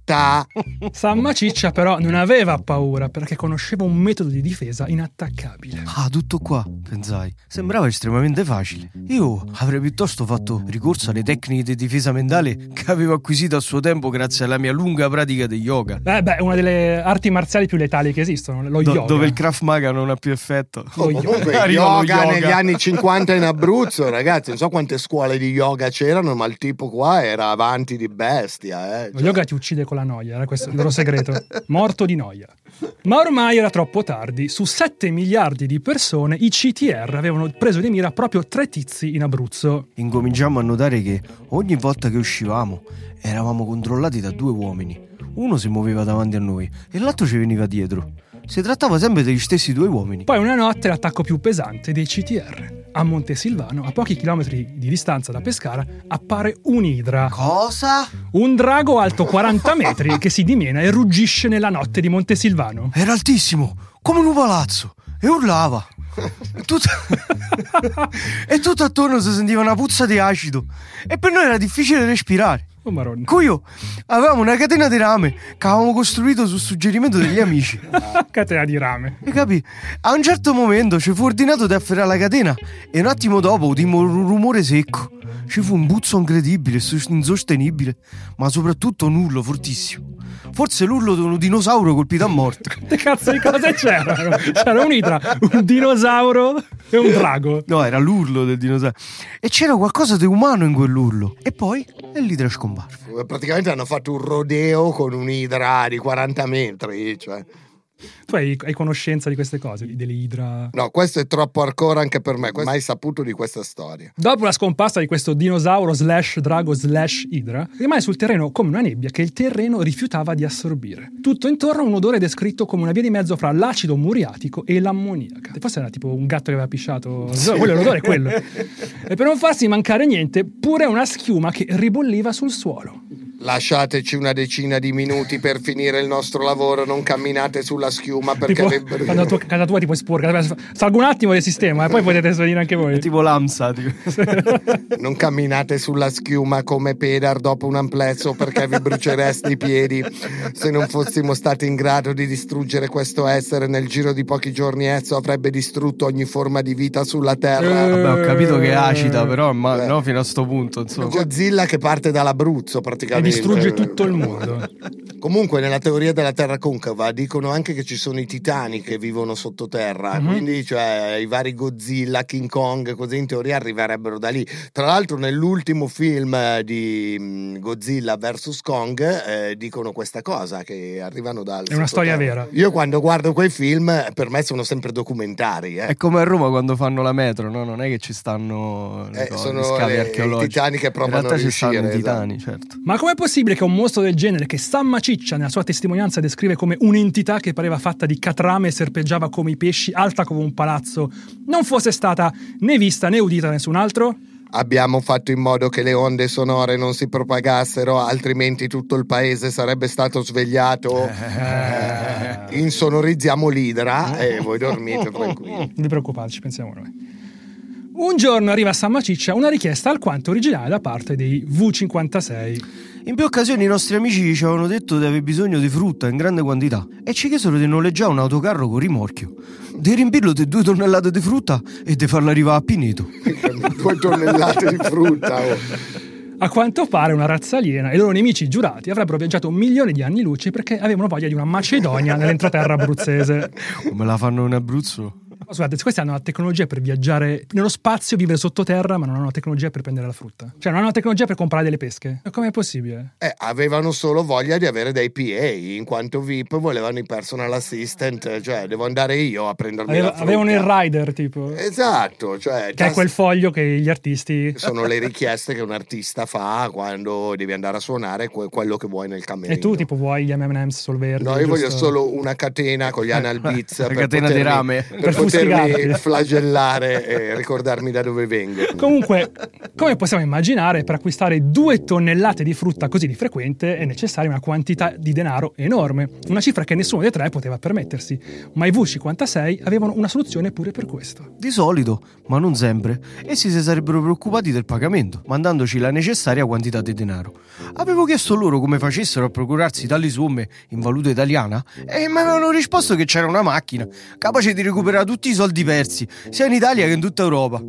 San Maciccia però non aveva paura perché conosceva un metodo di difesa inattaccabile. Ah, tutto qua, pensai. Sembrava estremamente facile. Io avrei piuttosto fatto ricorso alle tecniche di difesa mentale che avevo acquisito a suo tempo grazie alla mia lunga pratica di yoga. Eh beh, una delle arti marziali più letali che esistono, lo Do- yoga. dove il Krav Maga non ha più effetto. Oh, comunque, Arriva lo yoga, yoga. negli anni 50 in Abruzzo, ragazzi, non so quante scuole di yoga c'erano, ma il tipo qua era avanti di bestia. Eh. Lo yoga ti uccide con la noia, era questo il loro segreto. Morto di noia. Ma ormai era troppo tardi. Su 7 miliardi di persone, i CTR avevano preso di mira proprio tre tizi in Abruzzo. Incominciamo a notare che ogni volta che uscivamo eravamo controllati da due uomini. Uno si muoveva davanti a noi e l'altro ci veniva dietro. Si trattava sempre degli stessi due uomini. Poi una notte l'attacco più pesante dei CTR. A Montesilvano, a pochi chilometri di distanza da Pescara, appare un'idra. Cosa? Un drago alto 40 metri che si dimena e ruggisce nella notte di Montesilvano. Era altissimo, come un palazzo, e urlava. E tutto... [LAUGHS] e tutto attorno si sentiva una puzza di acido. E per noi era difficile respirare. Oh maronna. Cuio, avevamo una catena di rame che avevamo costruito su suggerimento degli amici. Catena di rame. E capì? A un certo momento ci fu ordinato di afferrare la catena e un attimo dopo udimmo un rumore secco. Ci fu un buzzo incredibile, insostenibile, ma soprattutto un urlo fortissimo. Forse l'urlo di un dinosauro colpito a morte. [LAUGHS] Che cazzo di cose c'erano? C'era un'idra, un dinosauro e un drago. No, era l'urlo del dinosauro. E c'era qualcosa di umano in quell'urlo. E poi l'idra scomparve. Praticamente hanno fatto un rodeo con un'idra di 40 metri. Cioè. Tu hai, hai conoscenza di queste cose, delle idra? No, questo è troppo hardcore anche per me. Mai saputo di questa storia. Dopo la scomparsa di questo dinosauro slash drago slash idra, rimane sul terreno come una nebbia che il terreno rifiutava di assorbire. Tutto intorno un odore descritto come una via di mezzo fra l'acido muriatico e l'ammoniaca. Forse era tipo un gatto che aveva pisciato. No, quello, l'odore è quello. [LAUGHS] E per non farsi mancare niente, pure una schiuma che ribolliva sul suolo. Lasciateci una decina di minuti per finire il nostro lavoro, non camminate sulla schiuma perché Tipo, avrebbero- quando tua, casa tua tipo sporca. Salgo un attimo del sistema e poi potete venire anche voi. Tipo l'AMSA. tipo. [LAUGHS] non camminate sulla schiuma come pedar dopo un amplesso perché vi brucereste i piedi. Se non fossimo stati in grado di distruggere questo essere nel giro di pochi giorni esso avrebbe distrutto ogni forma di vita sulla terra. Eh. Vabbè, ho capito che è acida, però ma Eh. no, fino a sto punto, insomma. Godzilla che parte dall'Abruzzo praticamente. Distrugge tutto il mondo. [LAUGHS] Comunque nella teoria della terra concava dicono anche che ci sono i titani che vivono sottoterra, Mhm. quindi cioè i vari Godzilla, King Kong, così in teoria arriverebbero da lì. Tra l'altro nell'ultimo film eh, di mm, Godzilla vs Kong eh, dicono questa cosa che arrivano dal È una storia vera. Io quando guardo quei film per me sono sempre documentari, eh. È come a Roma quando fanno la metro, no? Non è che ci stanno le Eh, cose, sono gli scavi le- i archeologici. titani che In provano a realtà ci stanno i riuscire, titani, certo. Ma com'è possibile che un mostro del genere, che San Maciccia nella sua testimonianza descrive come un'entità che pareva fatta di catrame e serpeggiava come i pesci, alta come un palazzo, non fosse stata né vista né udita da nessun altro? Abbiamo fatto in modo che le onde sonore non si propagassero, altrimenti tutto il paese sarebbe stato svegliato. Eh. [LAUGHS] Insonorizziamo l'idra e voi dormite tranquilli. Non vi preoccupate, ci pensiamo noi. Un giorno arriva a San Maciccia una richiesta alquanto originale da parte dei V56. In più occasioni i nostri amici ci avevano detto di aver bisogno di frutta in grande quantità e ci chiesero di noleggiare un autocarro con rimorchio, di riempirlo di due tonnellate di frutta e di farlo arrivare a Pineto. [LAUGHS] Due tonnellate di frutta. oh. A quanto pare una razza aliena e i loro nemici giurati avrebbero viaggiato un milione di anni luce perché avevano voglia di una Macedonia nell'entroterra abruzzese. Come la fanno in Abruzzo? Ma Scusate, questi hanno la tecnologia per viaggiare nello spazio, vivere sottoterra, ma non hanno la tecnologia per prendere la frutta. Cioè, non hanno la tecnologia per comprare delle pesche. E Com'è possibile? Eh, avevano solo voglia di avere dei PA, in quanto VIP volevano i personal assistant, cioè devo andare io a prendermi Aveva- la frutta. avevano il rider, tipo. Esatto, cioè che è tas- quel foglio che gli artisti. sono le richieste che un artista fa quando devi andare a suonare que- quello che vuoi nel camminetto. E tu, tipo, vuoi gli MM's sul verde? No, io voglio giusto? solo una catena con gli anal beats [LAUGHS] La per catena di potermi- rame. per, Per potermi [LAUGHS] flagellare e ricordarmi da dove vengo. Comunque, come possiamo immaginare, per acquistare due tonnellate di frutta così di frequente è necessaria una quantità di denaro enorme, una cifra che nessuno dei tre poteva permettersi. Ma i V56 avevano una soluzione pure per questo. Di solito, ma non sempre, essi si sarebbero preoccupati del pagamento, mandandoci la necessaria quantità di denaro. Avevo chiesto loro come facessero a procurarsi tali somme in valuta italiana e mi avevano risposto che c'era una macchina capace di recuperare tutti i soldi persi, sia in Italia che in tutta Europa.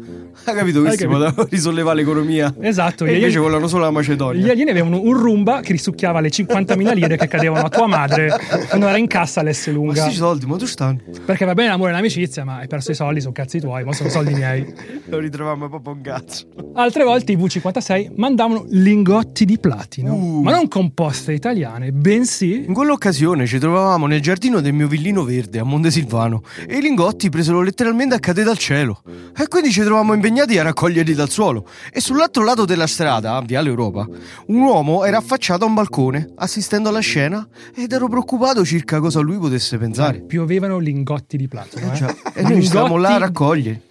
Hai capito? Questi capito. potevano risollevare l'economia. Esatto, E gli invece volevano solo la Gli Macedonia. alieni avevano un rumba che risucchiava le 50.000 lire che cadevano a tua madre quando era in cassa Ma lunga. sti soldi, ma tu stanno? Perché va bene l'amore e l'amicizia, ma hai perso i soldi, sono cazzi tuoi, ma sono soldi miei. Lo ritrovavamo proprio un cazzo. Altre volte i V56 mandavano lingotti di platino, Uh. ma non composte italiane, bensì In quell'occasione ci trovavamo nel giardino del mio villino verde a Montesilvano e i lingotti presero letteralmente a cadere dal cielo. E quindi ci trovavamo impegnati a raccoglierli dal suolo. E sull'altro lato della strada, Viale Europa, un uomo era affacciato a un balcone, assistendo alla scena, ed ero preoccupato circa cosa lui potesse pensare. piovevano lingotti di platino. eh. Cioè, e noi stavamo là a raccogliere.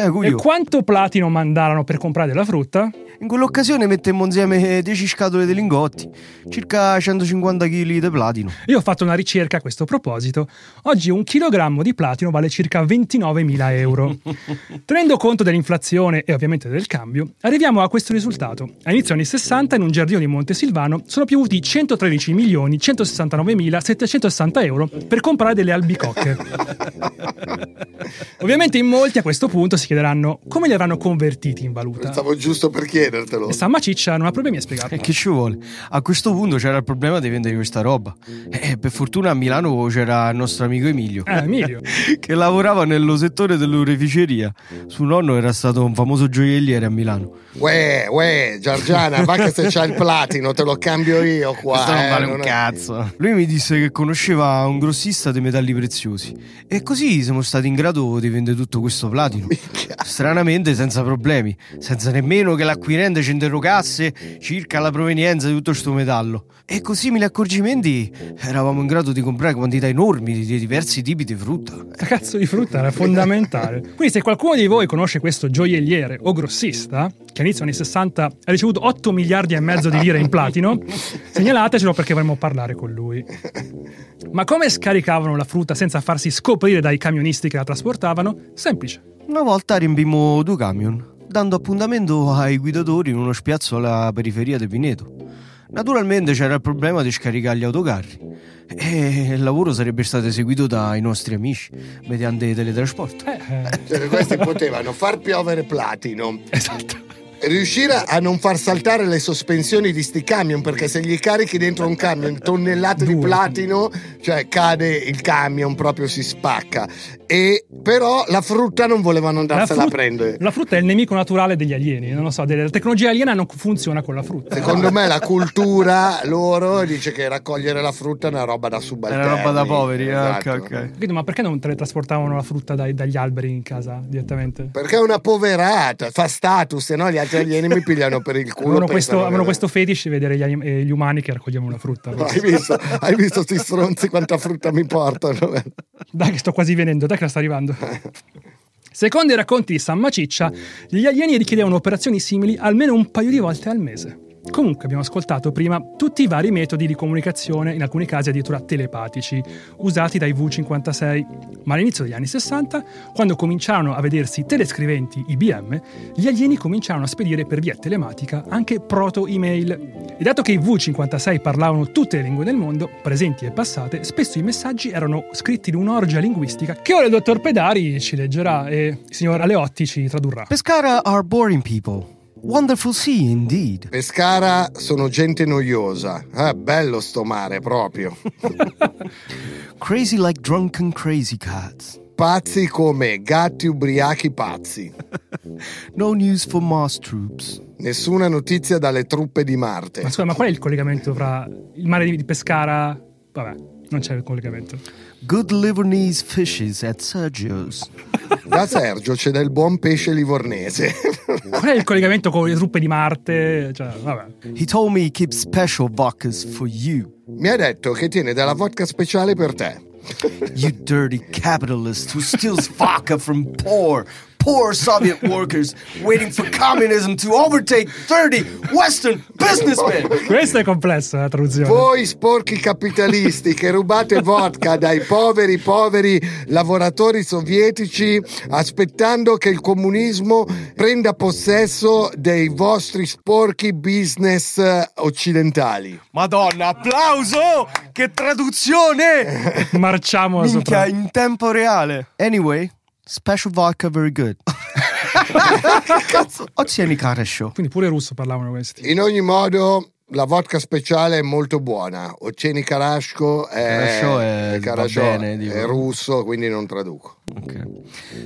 Eh, E quanto platino mandarono per comprare della frutta? In quell'occasione mettemmo insieme 10 scatole di lingotti, circa 150 kg di platino. Io ho fatto una ricerca a questo proposito. Oggi un chilogrammo di platino vale circa 29.000 euro. [LAUGHS] Tenendo conto dell'inflazione e ovviamente del cambio, arriviamo a questo risultato. A inizio anni 60 in un giardino di Montesilvano sono piovuti 113 milioni 169.760 euro per comprare delle albicocche. [LAUGHS] Ovviamente in molti a questo punto si chiederanno come li avranno convertiti in valuta. Stavo giusto per chiedertelo. E San Maciccia non ha problemi a spiegarlo. E che ci vuole? A questo punto c'era il problema di vendere questa roba. E per fortuna a Milano c'era il nostro amico Emilio. Eh, Emilio. [LAUGHS] che lavorava nello settore dell'oreficeria. Suo nonno era stato un famoso gioielliere a Milano. Uè, uè, Giorgiana, va che se c'è il platino te lo cambio io qua. Questo non eh, vale non un è- cazzo. Lui mi disse che conosceva un grossista di metalli preziosi. E così siamo stati in grado di vendere tutto questo platino. [LAUGHS] Stranamente senza problemi, senza nemmeno che l'acquirente ci interrogasse circa la provenienza di tutto questo metallo. E con simili accorgimenti eravamo in grado di comprare quantità enormi di diversi tipi di frutta. Cazzo di frutta era fondamentale. [LAUGHS] Quindi, se qualcuno di voi conosce questo gioielliere o grossista, che all'inizio anni 60 ha ricevuto 8 miliardi e mezzo di lire in platino, [LAUGHS] segnalatecelo perché vorremmo parlare con lui. Ma come scaricavano la frutta senza farsi scoprire dai camionisti che la trasportavano? Semplice. Una volta riempimmo due camion, dando appuntamento ai guidatori in uno spiazzo alla periferia di Pineto. Naturalmente c'era il problema di scaricare gli autocarri e il lavoro sarebbe stato eseguito dai nostri amici mediante teletrasporto. Eh, eh, Cioè, questi potevano far piovere platino, esatto. Riuscire a non far saltare le sospensioni di sti camion perché se gli carichi dentro un camion tonnellate di platino cioè cade il camion proprio si spacca e però la frutta non volevano andarsela frut- a prendere la frutta è il nemico naturale degli alieni. Non lo so, della tecnologia aliena non funziona con la frutta. secondo me la cultura loro dice che raccogliere la frutta è una roba da È subalterni una roba da poveri, eh, Esatto. ok, ok. Capito? Ma perché non teletrasportavano la frutta dai- dagli alberi in casa direttamente? perché è una poverata fa status se no gli altri alieni mi pigliano per il culo Avevano questo, avevano questo fetish di vedere gli, anim- eh, gli umani che raccoglievano la frutta. [LAUGHS] hai visto hai visto sti stronzi quanta frutta mi portano Dai, che sto quasi venendo, dai, che la sta arrivando. Secondo i racconti di San Maciccia, gli alieni richiedevano operazioni simili almeno un paio di volte al mese. Comunque abbiamo ascoltato prima tutti i vari metodi di comunicazione, in alcuni casi addirittura telepatici, usati dai V56. Ma all'inizio degli anni 60, quando cominciarono a vedersi telescriventi IBM, gli alieni cominciarono a spedire per via telematica anche proto-email. E dato che i V56 parlavano tutte le lingue del mondo, presenti e passate, spesso i messaggi erano scritti in un'orgia linguistica che ora il dottor Pedari ci leggerà e il signor Aleotti ci tradurrà. Pescara are boring people. Wonderful sea indeed. Pescara sono gente noiosa. Ah, bello sto mare proprio. [LAUGHS] Crazy like drunken crazy cats. Pazzi come gatti ubriachi pazzi. No news for Mars troops. Nessuna notizia dalle truppe di Marte. Ma scusa, ma qual è il collegamento fra il mare di di Pescara? Vabbè, non c'è il collegamento. Good Livornese fishes at Sergio's. Da Sergio c'è del buon pesce livornese. Qual è il collegamento con le truppe di Marte? Cioè, vabbè. He told me he keeps special vodkas for you. Mi ha detto che tiene della vodka speciale per te. You dirty capitalist who steals vodka from poor, poor Soviet workers waiting for communism to overtake 30 Western businessmen. Questa è complessa la traduzione. Voi sporchi capitalisti che rubate vodka dai poveri, poveri lavoratori sovietici aspettando che il comunismo prenda possesso dei vostri sporchi business eh, occidentali. Madonna, applauso! Che traduzione! Marciamo Minchia, sopra. in tempo reale. Anyway, special vodka very good. [LAUGHS] Ozieni Show. Quindi pure russo parlavano questi. In ogni modo, la vodka speciale è molto buona. Oceni Karashko è, è- Karasho va bene, è russo, quindi non traduco. Okay.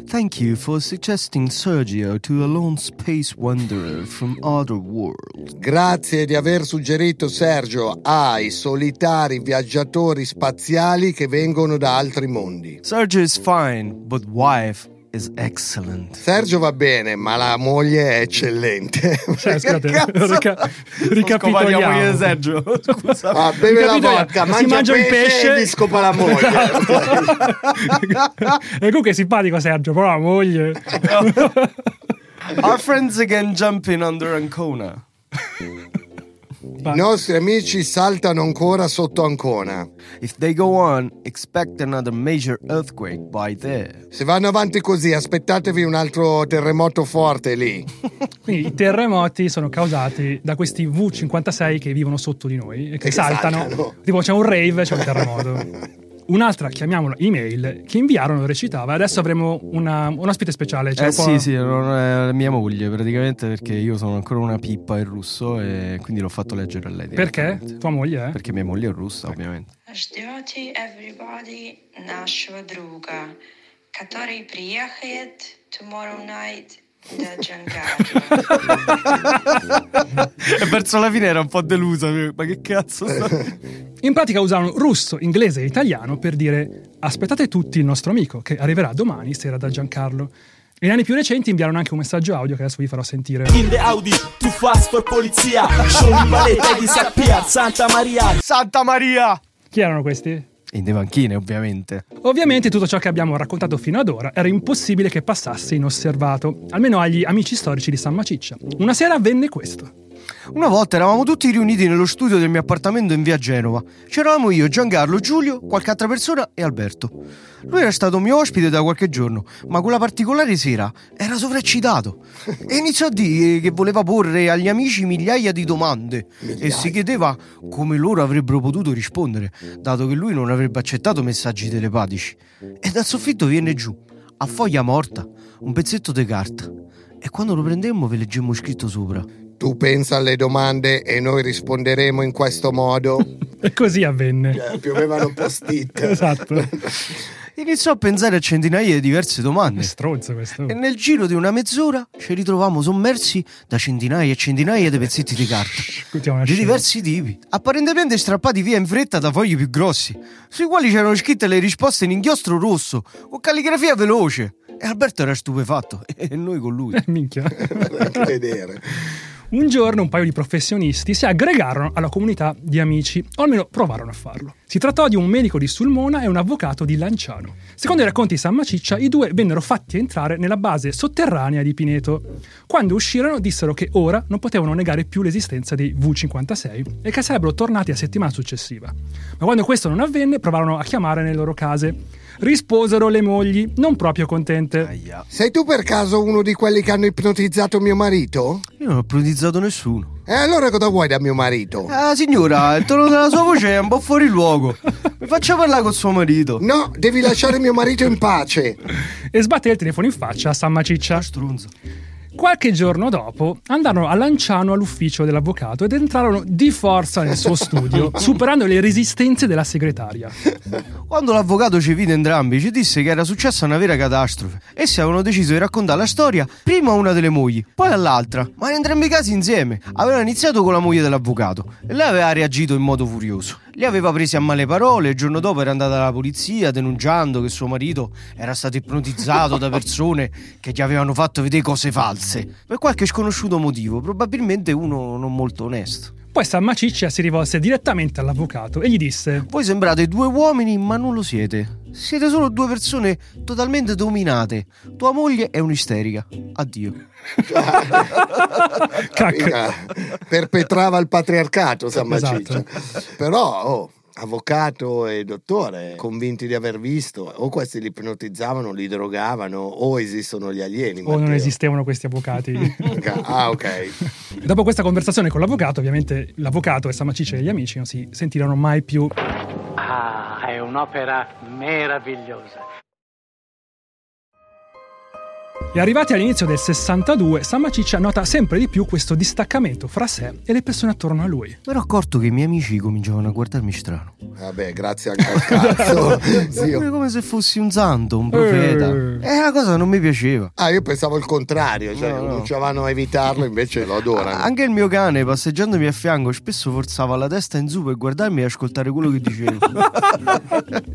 Thank you for suggesting Sergio to a lone space wanderer from other world. Grazie di aver suggerito Sergio ai solitari viaggiatori spaziali che vengono da altri mondi. Sergio is fine, but wife. Sergio va bene, ma la moglie è eccellente. Cioè, [LAUGHS] scusate, Cazzo? rica- ricapitoliamo. Sergio. Scusa. Ah, beve la vodka, Si mangia, mangia il pesce, pesce. e gli scopa la moglie. [LAUGHS] e comunque è simpatico Sergio, però la moglie. [LAUGHS] Our friends again jumping under Ancona. I nostri amici saltano ancora sotto Ancona. If they go on, expect another major earthquake by there. Se vanno avanti così, aspettatevi un altro terremoto forte lì. [LAUGHS] Quindi i terremoti sono causati da questi V56 che vivono sotto di noi e che, che saltano. saltano. Tipo c'è un rave, c'è un terremoto. [LAUGHS] Un'altra, chiamiamola email, che inviarono recitava. Adesso avremo una- un ospite speciale. ce Eh lo può- sì, sì, non è mia moglie praticamente perché io sono ancora una pippa in russo e quindi l'ho fatto leggere a lei. Perché? direttamente. Tua moglie, eh? Perché mia moglie è russa, ovviamente. Ждете everybody нашего друга, который приехает tomorrow night da Giancarlo. e verso la fine era un po' delusa. Ma che cazzo sta? In pratica usavano russo, inglese e italiano per dire aspettate tutti il nostro amico che arriverà domani sera da Giancarlo. Negli anni più recenti inviarono anche un messaggio audio che adesso vi farò sentire. In the Audi, too fast for polizia. Show disappear, Santa Maria. Santa Maria! Chi erano questi? In de banchine, ovviamente. Ovviamente tutto ciò che abbiamo raccontato fino ad ora era impossibile che passasse inosservato, almeno agli amici storici di San Maciccia. Una sera avvenne questo. Una volta eravamo tutti riuniti nello studio del mio appartamento in via Genova. C'eravamo io, Giancarlo, Giulio, qualche altra persona e Alberto. Lui era stato mio ospite da qualche giorno, ma quella particolare sera era sovraccitato e iniziò a dire che voleva porre agli amici migliaia di domande e si chiedeva come loro avrebbero potuto rispondere, dato che lui non avrebbe accettato messaggi telepatici. E dal soffitto viene giù, a foglia morta, un pezzetto di carta. E quando lo prendemmo ve leggemmo scritto sopra. Tu pensa alle domande e noi risponderemo in questo modo. E così avvenne. Eh, Piovevano post-it. [LAUGHS] Esatto. Iniziò a pensare a centinaia di diverse È domande. stronzo questo. E nel giro di una mezz'ora ci ritrovammo sommersi da centinaia e centinaia di pezzetti di carta. Di scena. diversi tipi, apparentemente strappati via in fretta da fogli più grossi, sui quali c'erano scritte le risposte in inchiostro rosso, con calligrafia veloce. E Alberto era stupefatto, [LAUGHS] e noi con lui. Eh, [LAUGHS] Minchia. Vedere. Un giorno un paio di professionisti si aggregarono alla comunità di amici, o almeno provarono a farlo. Si trattò di un medico di Sulmona e un avvocato di Lanciano. Secondo i racconti di San Maciccia, i due vennero fatti entrare nella base sotterranea di Pineto. Quando uscirono dissero che ora non potevano negare più l'esistenza dei V56 e che sarebbero tornati a settimana successiva. Ma quando questo non avvenne, provarono a chiamare nelle loro case. Risposero le mogli, non proprio contente. Sei tu per caso uno di quelli che hanno ipnotizzato mio marito? Io non ho ipnotizzato nessuno. E allora cosa vuoi da mio marito? Ah, signora, il tono della sua voce è un po' fuori luogo. Mi faccia parlare con suo marito. No, devi lasciare mio marito in pace. E sbatté il telefono in faccia a San Maciccia. Strunzo. Qualche giorno dopo andarono a Lanciano all'ufficio dell'avvocato ed entrarono di forza nel suo studio, [LAUGHS] superando le resistenze della segretaria. Quando l'avvocato ci vide entrambi, ci disse che era successa una vera catastrofe. Essi avevano deciso di raccontare la storia prima a una delle mogli, poi all'altra, ma in entrambi i casi insieme. Avevano iniziato con la moglie dell'avvocato e lei aveva reagito in modo furioso. Li aveva presi a male parole, il giorno dopo era andata alla polizia denunciando che suo marito era stato ipnotizzato da persone che gli avevano fatto vedere cose false, per qualche sconosciuto motivo, probabilmente uno non molto onesto. Poi San Maciccia si rivolse direttamente all'avvocato e gli disse: Voi sembrate due uomini, ma non lo siete. Siete solo due persone totalmente dominate. Tua moglie è un'isterica. Addio. [LAUGHS] Perpetrava il patriarcato San Esatto. Però, oh, avvocato e dottore, convinti di aver visto, o questi li ipnotizzavano, li drogavano, o esistono gli alieni. O non Matteo. esistevano questi avvocati. [LAUGHS] [LAUGHS] Ah, ok. Dopo questa conversazione con l'avvocato, ovviamente l'avvocato e San Maciccia e gli amici non si sentirono mai più. Ah, è un'opera meravigliosa. E arrivati all'inizio del 62, San Maciccia nota sempre di più questo distaccamento fra sé e le persone attorno a lui. Mi ero accorto che i miei amici cominciavano a guardarmi strano. Vabbè, grazie anche al cazzo. [LAUGHS] [LAUGHS] Come, zio. come se fossi un santo, un profeta. Eh. E la cosa non mi piaceva. Ah, io pensavo il contrario, cioè No, no. cominciavano a evitarlo, invece lo adorano. Anche il mio cane, passeggiandomi a fianco, spesso forzava la testa in su per guardarmi e ascoltare quello che dicevo. [LAUGHS]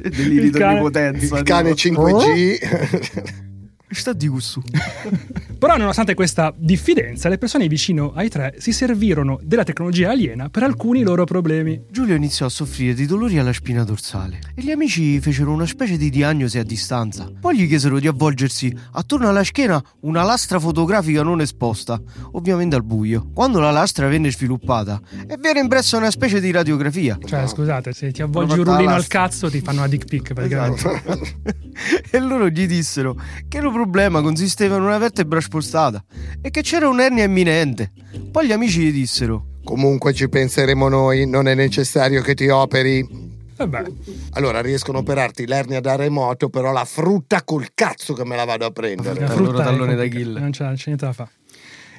Deliri Il di cane- onnipotenza. Il cane tipo. 5G. Sta di gusto. [LAUGHS] Però, nonostante questa diffidenza, le persone vicino ai tre si servirono della tecnologia aliena per alcuni loro problemi. Giulio iniziò a soffrire di dolori alla spina dorsale e gli amici fecero una specie di diagnosi a distanza. Poi gli chiesero di avvolgersi attorno alla schiena una lastra fotografica non esposta, ovviamente al buio. Quando la lastra venne sviluppata, e venne impressa una specie di radiografia. Cioè, scusate, se ti avvolgi un rullino al cazzo, ti fanno una dick pic praticamente. Esatto. [LAUGHS] e loro gli dissero che il problema consisteva in una vertebra spostata e che c'era un'ernia imminente. Poi gli amici gli dissero: Comunque ci penseremo noi, non è necessario che ti operi. Vabbè, Allora riescono a operarti l'ernia da remoto, però la frutta col cazzo che me la vado a prendere. la frutta è tallone d'Achille. Non c'è, non c'è niente da fare.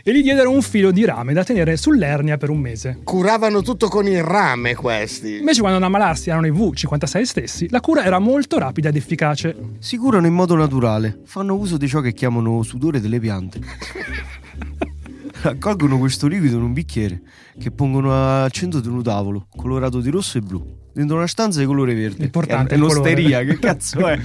E gli diedero un filo di rame da tenere sull'ernia per un mese. Curavano tutto con il rame questi. Invece, quando ad ammalarsi erano i V56 stessi, la cura era molto rapida ed efficace. Si curano in modo naturale, fanno uso di ciò che chiamano sudore delle piante. [LAUGHS] Raccolgono questo liquido in un bicchiere che pongono al centro di un tavolo colorato di rosso e blu. Dentro una stanza di colore verde. L'importante è, è un'osteria, che [LAUGHS] cazzo è?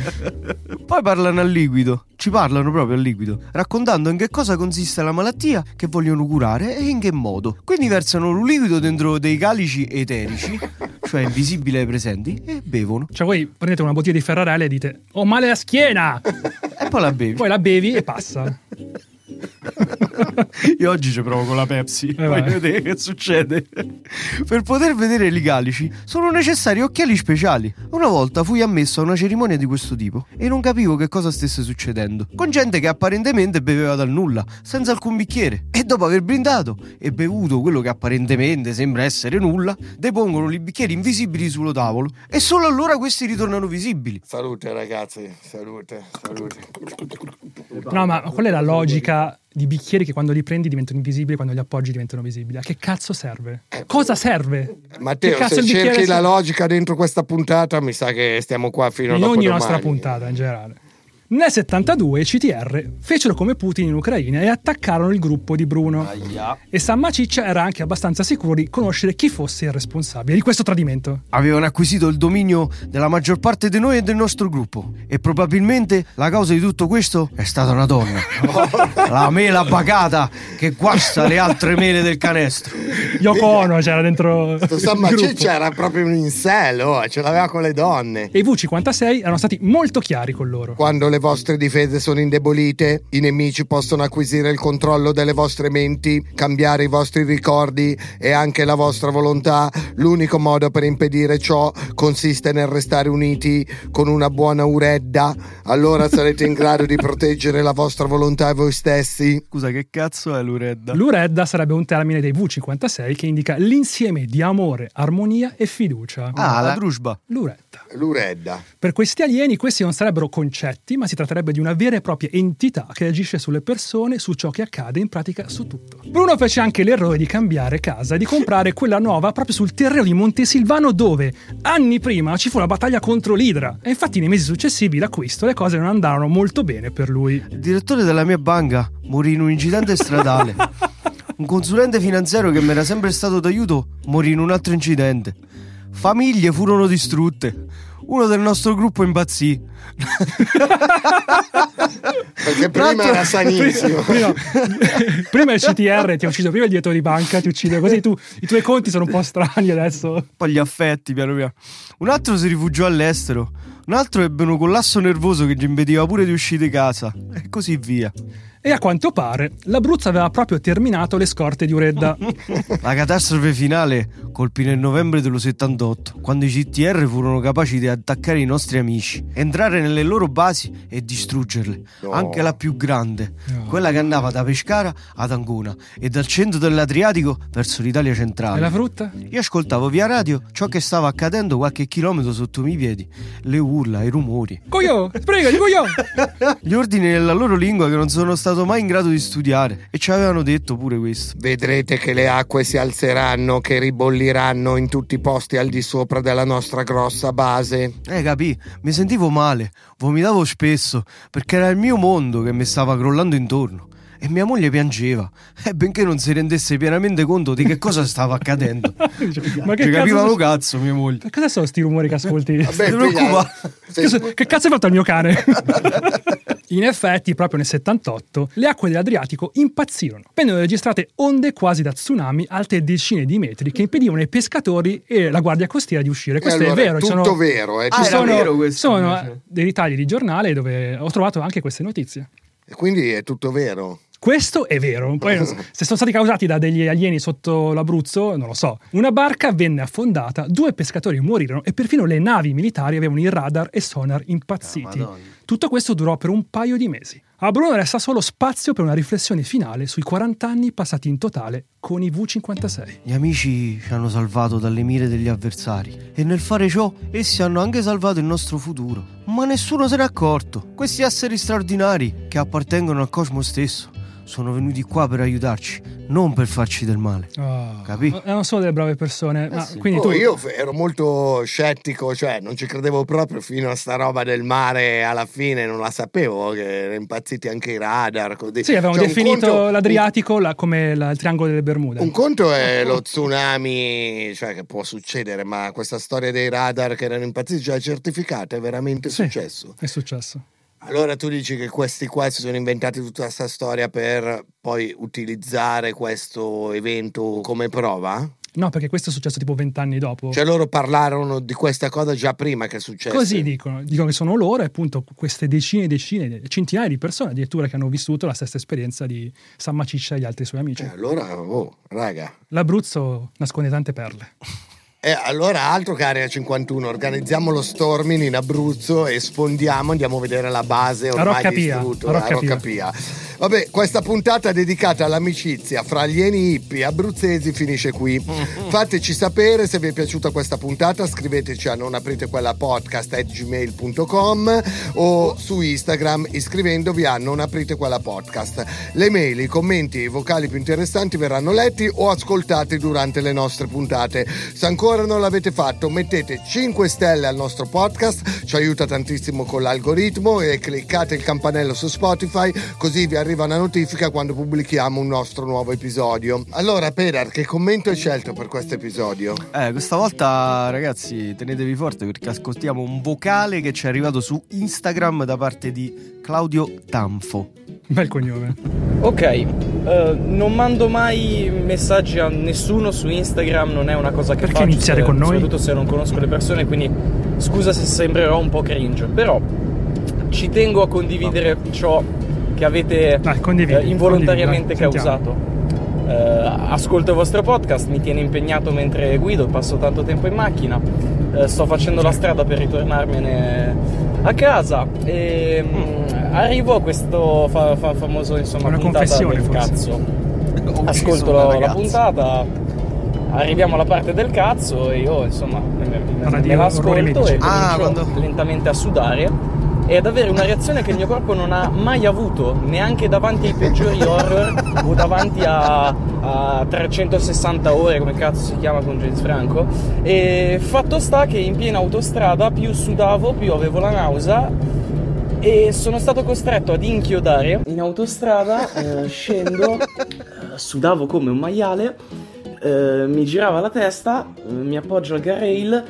Poi parlano al liquido, ci parlano proprio al liquido, raccontando in che cosa consiste la malattia che vogliono curare e in che modo. Quindi versano un liquido dentro dei calici eterici, cioè invisibili ai presenti, e bevono. Cioè, voi prendete una bottiglia di Ferrarelle e dite: Ho male alla schiena! E poi la bevi. Poi la bevi e passa. [LAUGHS] [LAUGHS] Io oggi ci provo con la Pepsi. Eh, Voglio vai. vedere che succede. per poter vedere i calici sono necessari occhiali speciali. Una volta fui ammesso a una cerimonia di questo tipo e non capivo che cosa stesse succedendo. Con gente che apparentemente beveva dal nulla, senza alcun bicchiere. E dopo aver brindato e bevuto quello che apparentemente sembra essere nulla, depongono i bicchieri invisibili sullo tavolo e solo allora questi ritornano visibili. Salute ragazzi, salute, salute. No, ma qual è la logica di bicchieri che quando li prendi diventano invisibili quando li appoggi diventano visibili? A che cazzo serve? Cosa serve? Matteo, se cerchi la serve? logica dentro questa puntata, mi sa che stiamo qua fino a In dopo ogni domani. nostra puntata in generale. Nel 72 i CTR fecero come Putin in Ucraina e attaccarono il gruppo di Bruno. E San Maciccia era anche abbastanza sicuro di conoscere chi fosse il responsabile di questo tradimento. Avevano acquisito il dominio della maggior parte di noi e del nostro gruppo. E probabilmente la causa di tutto questo è stata una donna. [LAUGHS] la mela bagata che guasta le altre mele del canestro. Yoko Ono c'era dentro. Sto San. Maciccia era proprio un incel, oh, ce l'aveva con le donne. E i V56 erano stati molto chiari con loro. Quando le vostre difese sono indebolite, i nemici possono acquisire il controllo delle vostre menti, cambiare i vostri ricordi e anche la vostra volontà. L'unico modo per impedire ciò consiste nel restare uniti con una buona uredda. Allora sarete in grado di proteggere la vostra volontà e voi stessi. Scusa, che cazzo è l'uredda? L'uredda sarebbe un termine dei V56 che indica l'insieme di amore, armonia e fiducia. Ah, la drusba. L'uredda. L'uredda. Per questi alieni questi non sarebbero concetti, ma si tratterebbe di una vera e propria entità che agisce sulle persone, su ciò che accade, in pratica su tutto. Bruno fece anche l'errore di cambiare casa e di comprare quella nuova proprio sul terreno di Montesilvano dove anni prima ci fu una battaglia contro l'Idra. E infatti nei mesi successivi l'acquisto le cose non andarono molto bene per lui. Il direttore della mia banca morì in un incidente stradale. un consulente finanziario che mi era sempre stato d'aiuto morì in un altro incidente. Famiglie furono distrutte. Uno del nostro gruppo impazzì. Perché prima era sanissimo. [LAUGHS] Prima, prima il CTR ti ha ucciso, prima il direttore di banca ti uccide, così tu, i tuoi conti sono un po' strani adesso. Poi gli affetti, piano piano. Un altro si rifugiò all'estero. Un altro ebbe un collasso nervoso che gli impediva pure di uscire di casa. E così via. E a quanto pare l'Abruzzo aveva proprio terminato le scorte di Uredda. [LAUGHS] La catastrofe finale colpì nel novembre dello 78, quando i CTR furono capaci di attaccare i nostri amici, entrare nelle loro basi e distruggerle, No. anche la più grande, quella che andava da Pescara ad Ancona e dal centro dell'Adriatico verso l'Italia centrale. E la frutta? Io ascoltavo via radio ciò che stava accadendo qualche chilometro sotto i miei piedi, le urla, i rumori, Coglio, sprega di coglio! [LAUGHS] gli ordini nella loro lingua che non sono stato mai in grado di studiare e ci avevano detto pure questo. Vedrete che le acque si alzeranno, che ribolliranno in tutti i posti al di sopra della nostra grossa base. Eh, capì? Mi sentivo male, vomitavo spesso, perché era il mio mondo che mi stava crollando intorno. E mia moglie piangeva, e benché non si rendesse pienamente conto di che cosa stava accadendo. [LAUGHS] Ma che capiva cazzo, lo cazzo, mia moglie. che cosa sono sti rumori che ascolti? Vabbè. Che, che cazzo hai fatto al mio cane? [LAUGHS] In effetti, proprio nel 78, le acque dell'Adriatico impazzirono. Vennero registrate onde quasi da tsunami alte decine di metri che impedivano ai pescatori e la guardia costiera di uscire. Questo allora, è vero. ci tutto sono, vero, eh, Ah, ci era sono- vero questo, sono invece. dei ritagli di giornale dove ho trovato anche queste notizie. E quindi è tutto vero. Questo è vero. Poi, [LAUGHS] se sono stati causati da degli alieni sotto l'Abruzzo, non lo so. Una barca venne affondata, due pescatori morirono e perfino le navi militari avevano i radar e sonar impazziti. Madonna. Tutto questo durò per un paio di mesi. A Bruno resta solo spazio per una riflessione finale sui 40 anni passati in totale con i V56. Gli amici ci hanno salvato dalle mire degli avversari e nel fare ciò essi hanno anche salvato il nostro futuro. Ma nessuno se n'è accorto. Questi esseri straordinari che appartengono al cosmo stesso sono venuti qua per aiutarci, non per farci del male. Capì? Erano solo delle brave persone. ma sì. quindi Oh, tu io ero molto scettico, cioè non ci credevo proprio fino a sta roba del mare. Alla fine non la sapevo che erano impazziti anche i radar. così. Sì, avevamo Cioè, definito conto- l'Adriatico la- come la- il triangolo delle Bermude. Un conto è [LAUGHS] lo tsunami, cioè che può succedere, ma questa storia dei radar che erano impazziti, cioè certificata, è veramente Sì, successo. È successo. Allora tu dici che questi qua si sono inventati tutta questa storia per poi utilizzare questo evento come prova? No, perché questo è successo tipo vent'anni dopo. Cioè loro parlarono di questa cosa già prima che successe. Così dicono, dicono che sono loro e appunto queste decine e decine, centinaia di persone addirittura che hanno vissuto la stessa esperienza di San Maciccia e gli altri suoi amici. Eh, allora, oh, raga. L'Abruzzo nasconde tante perle. E allora altro che Area 51, organizziamo lo storming in Abruzzo e sfondiamo, andiamo a vedere la base ormai Rocca Pia, distrutta, a Rocca a Rocca Pia. Pia. Vabbè, questa puntata dedicata all'amicizia fra alieni hippie abruzzesi finisce qui. [LAUGHS] Fateci sapere se vi è piaciuta questa puntata, scriveteci a non aprite quella podcast at gmail.com o su Instagram iscrivendovi a non aprite quella podcast. Le mail, i commenti e i vocali più interessanti verranno letti o ascoltati durante le nostre puntate. Se ancora non l'avete fatto, mettete 5 stelle al nostro podcast, ci aiuta tantissimo con l'algoritmo e cliccate il campanello su Spotify così vi arriva una notifica quando pubblichiamo un nostro nuovo episodio. Allora, Pedar, che commento hai scelto per questo episodio? Eh, questa volta ragazzi tenetevi forte perché ascoltiamo un vocale che ci è arrivato su Instagram da parte di Claudio Tanfo. Bel cognome. Ok, eh, non mando mai messaggi a nessuno su Instagram, non è una cosa che Perché faccio. iniziare se- con noi? Soprattutto se non conosco le persone, quindi scusa se sembrerò un po' cringe, però ci tengo a condividere ciò che avete Dai, condividi, eh, involontariamente condividi, causato. Eh, ascolto il vostro podcast, mi tiene impegnato mentre guido, passo tanto tempo in macchina, eh, sto facendo la strada per ritornarmene a casa e mm, arrivo a questo fa- fa- famoso insomma Una puntata confessione, del forse. cazzo. Ascolto la, la puntata, arriviamo alla parte del cazzo e io insomma me, me- me- me la Orrori ascolto Medici. e Ah, comincio quando- lentamente a sudare e ad avere una reazione che il mio corpo non ha mai avuto, neanche davanti ai peggiori horror o davanti a, a 360 ore, come cazzo si chiama con James Franco. E fatto sta che in piena autostrada più sudavo, più avevo la nausea e sono stato costretto ad inchiodare in autostrada, eh, scendo, eh, sudavo come un maiale, eh, mi girava la testa, eh, mi appoggio al guardrail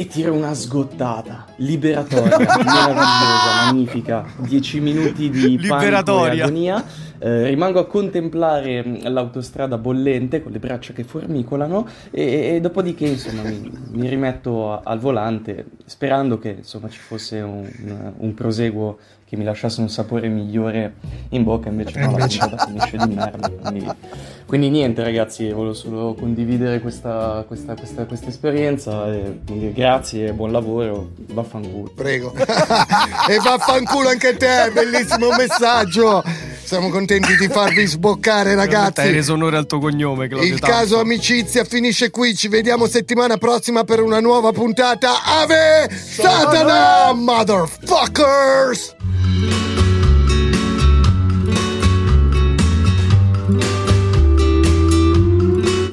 e tiro una sgottata liberatoria, [LAUGHS] meravigliosa, magnifica. 10 minuti di panico e agonia. Eh, rimango a contemplare mh, l'autostrada bollente con le braccia che formicolano e, e dopodiché insomma mi, mi rimetto a- al volante sperando che insomma ci fosse un, un proseguo che mi lasciasse un sapore migliore in bocca invece no, la puntata finisce di merda quindi, quindi niente ragazzi volevo solo condividere questa, questa, questa, questa esperienza e quindi grazie buon lavoro vaffanculo Prego. [LAUGHS] e vaffanculo anche te, bellissimo messaggio. Siamo contenti di farvi sboccare, Hai ragazzi. reso onore al tuo cognome, Claudio Il Tanfo. caso amicizia finisce qui. Ci vediamo settimana prossima per una nuova puntata. Ave Satana, motherfuckers!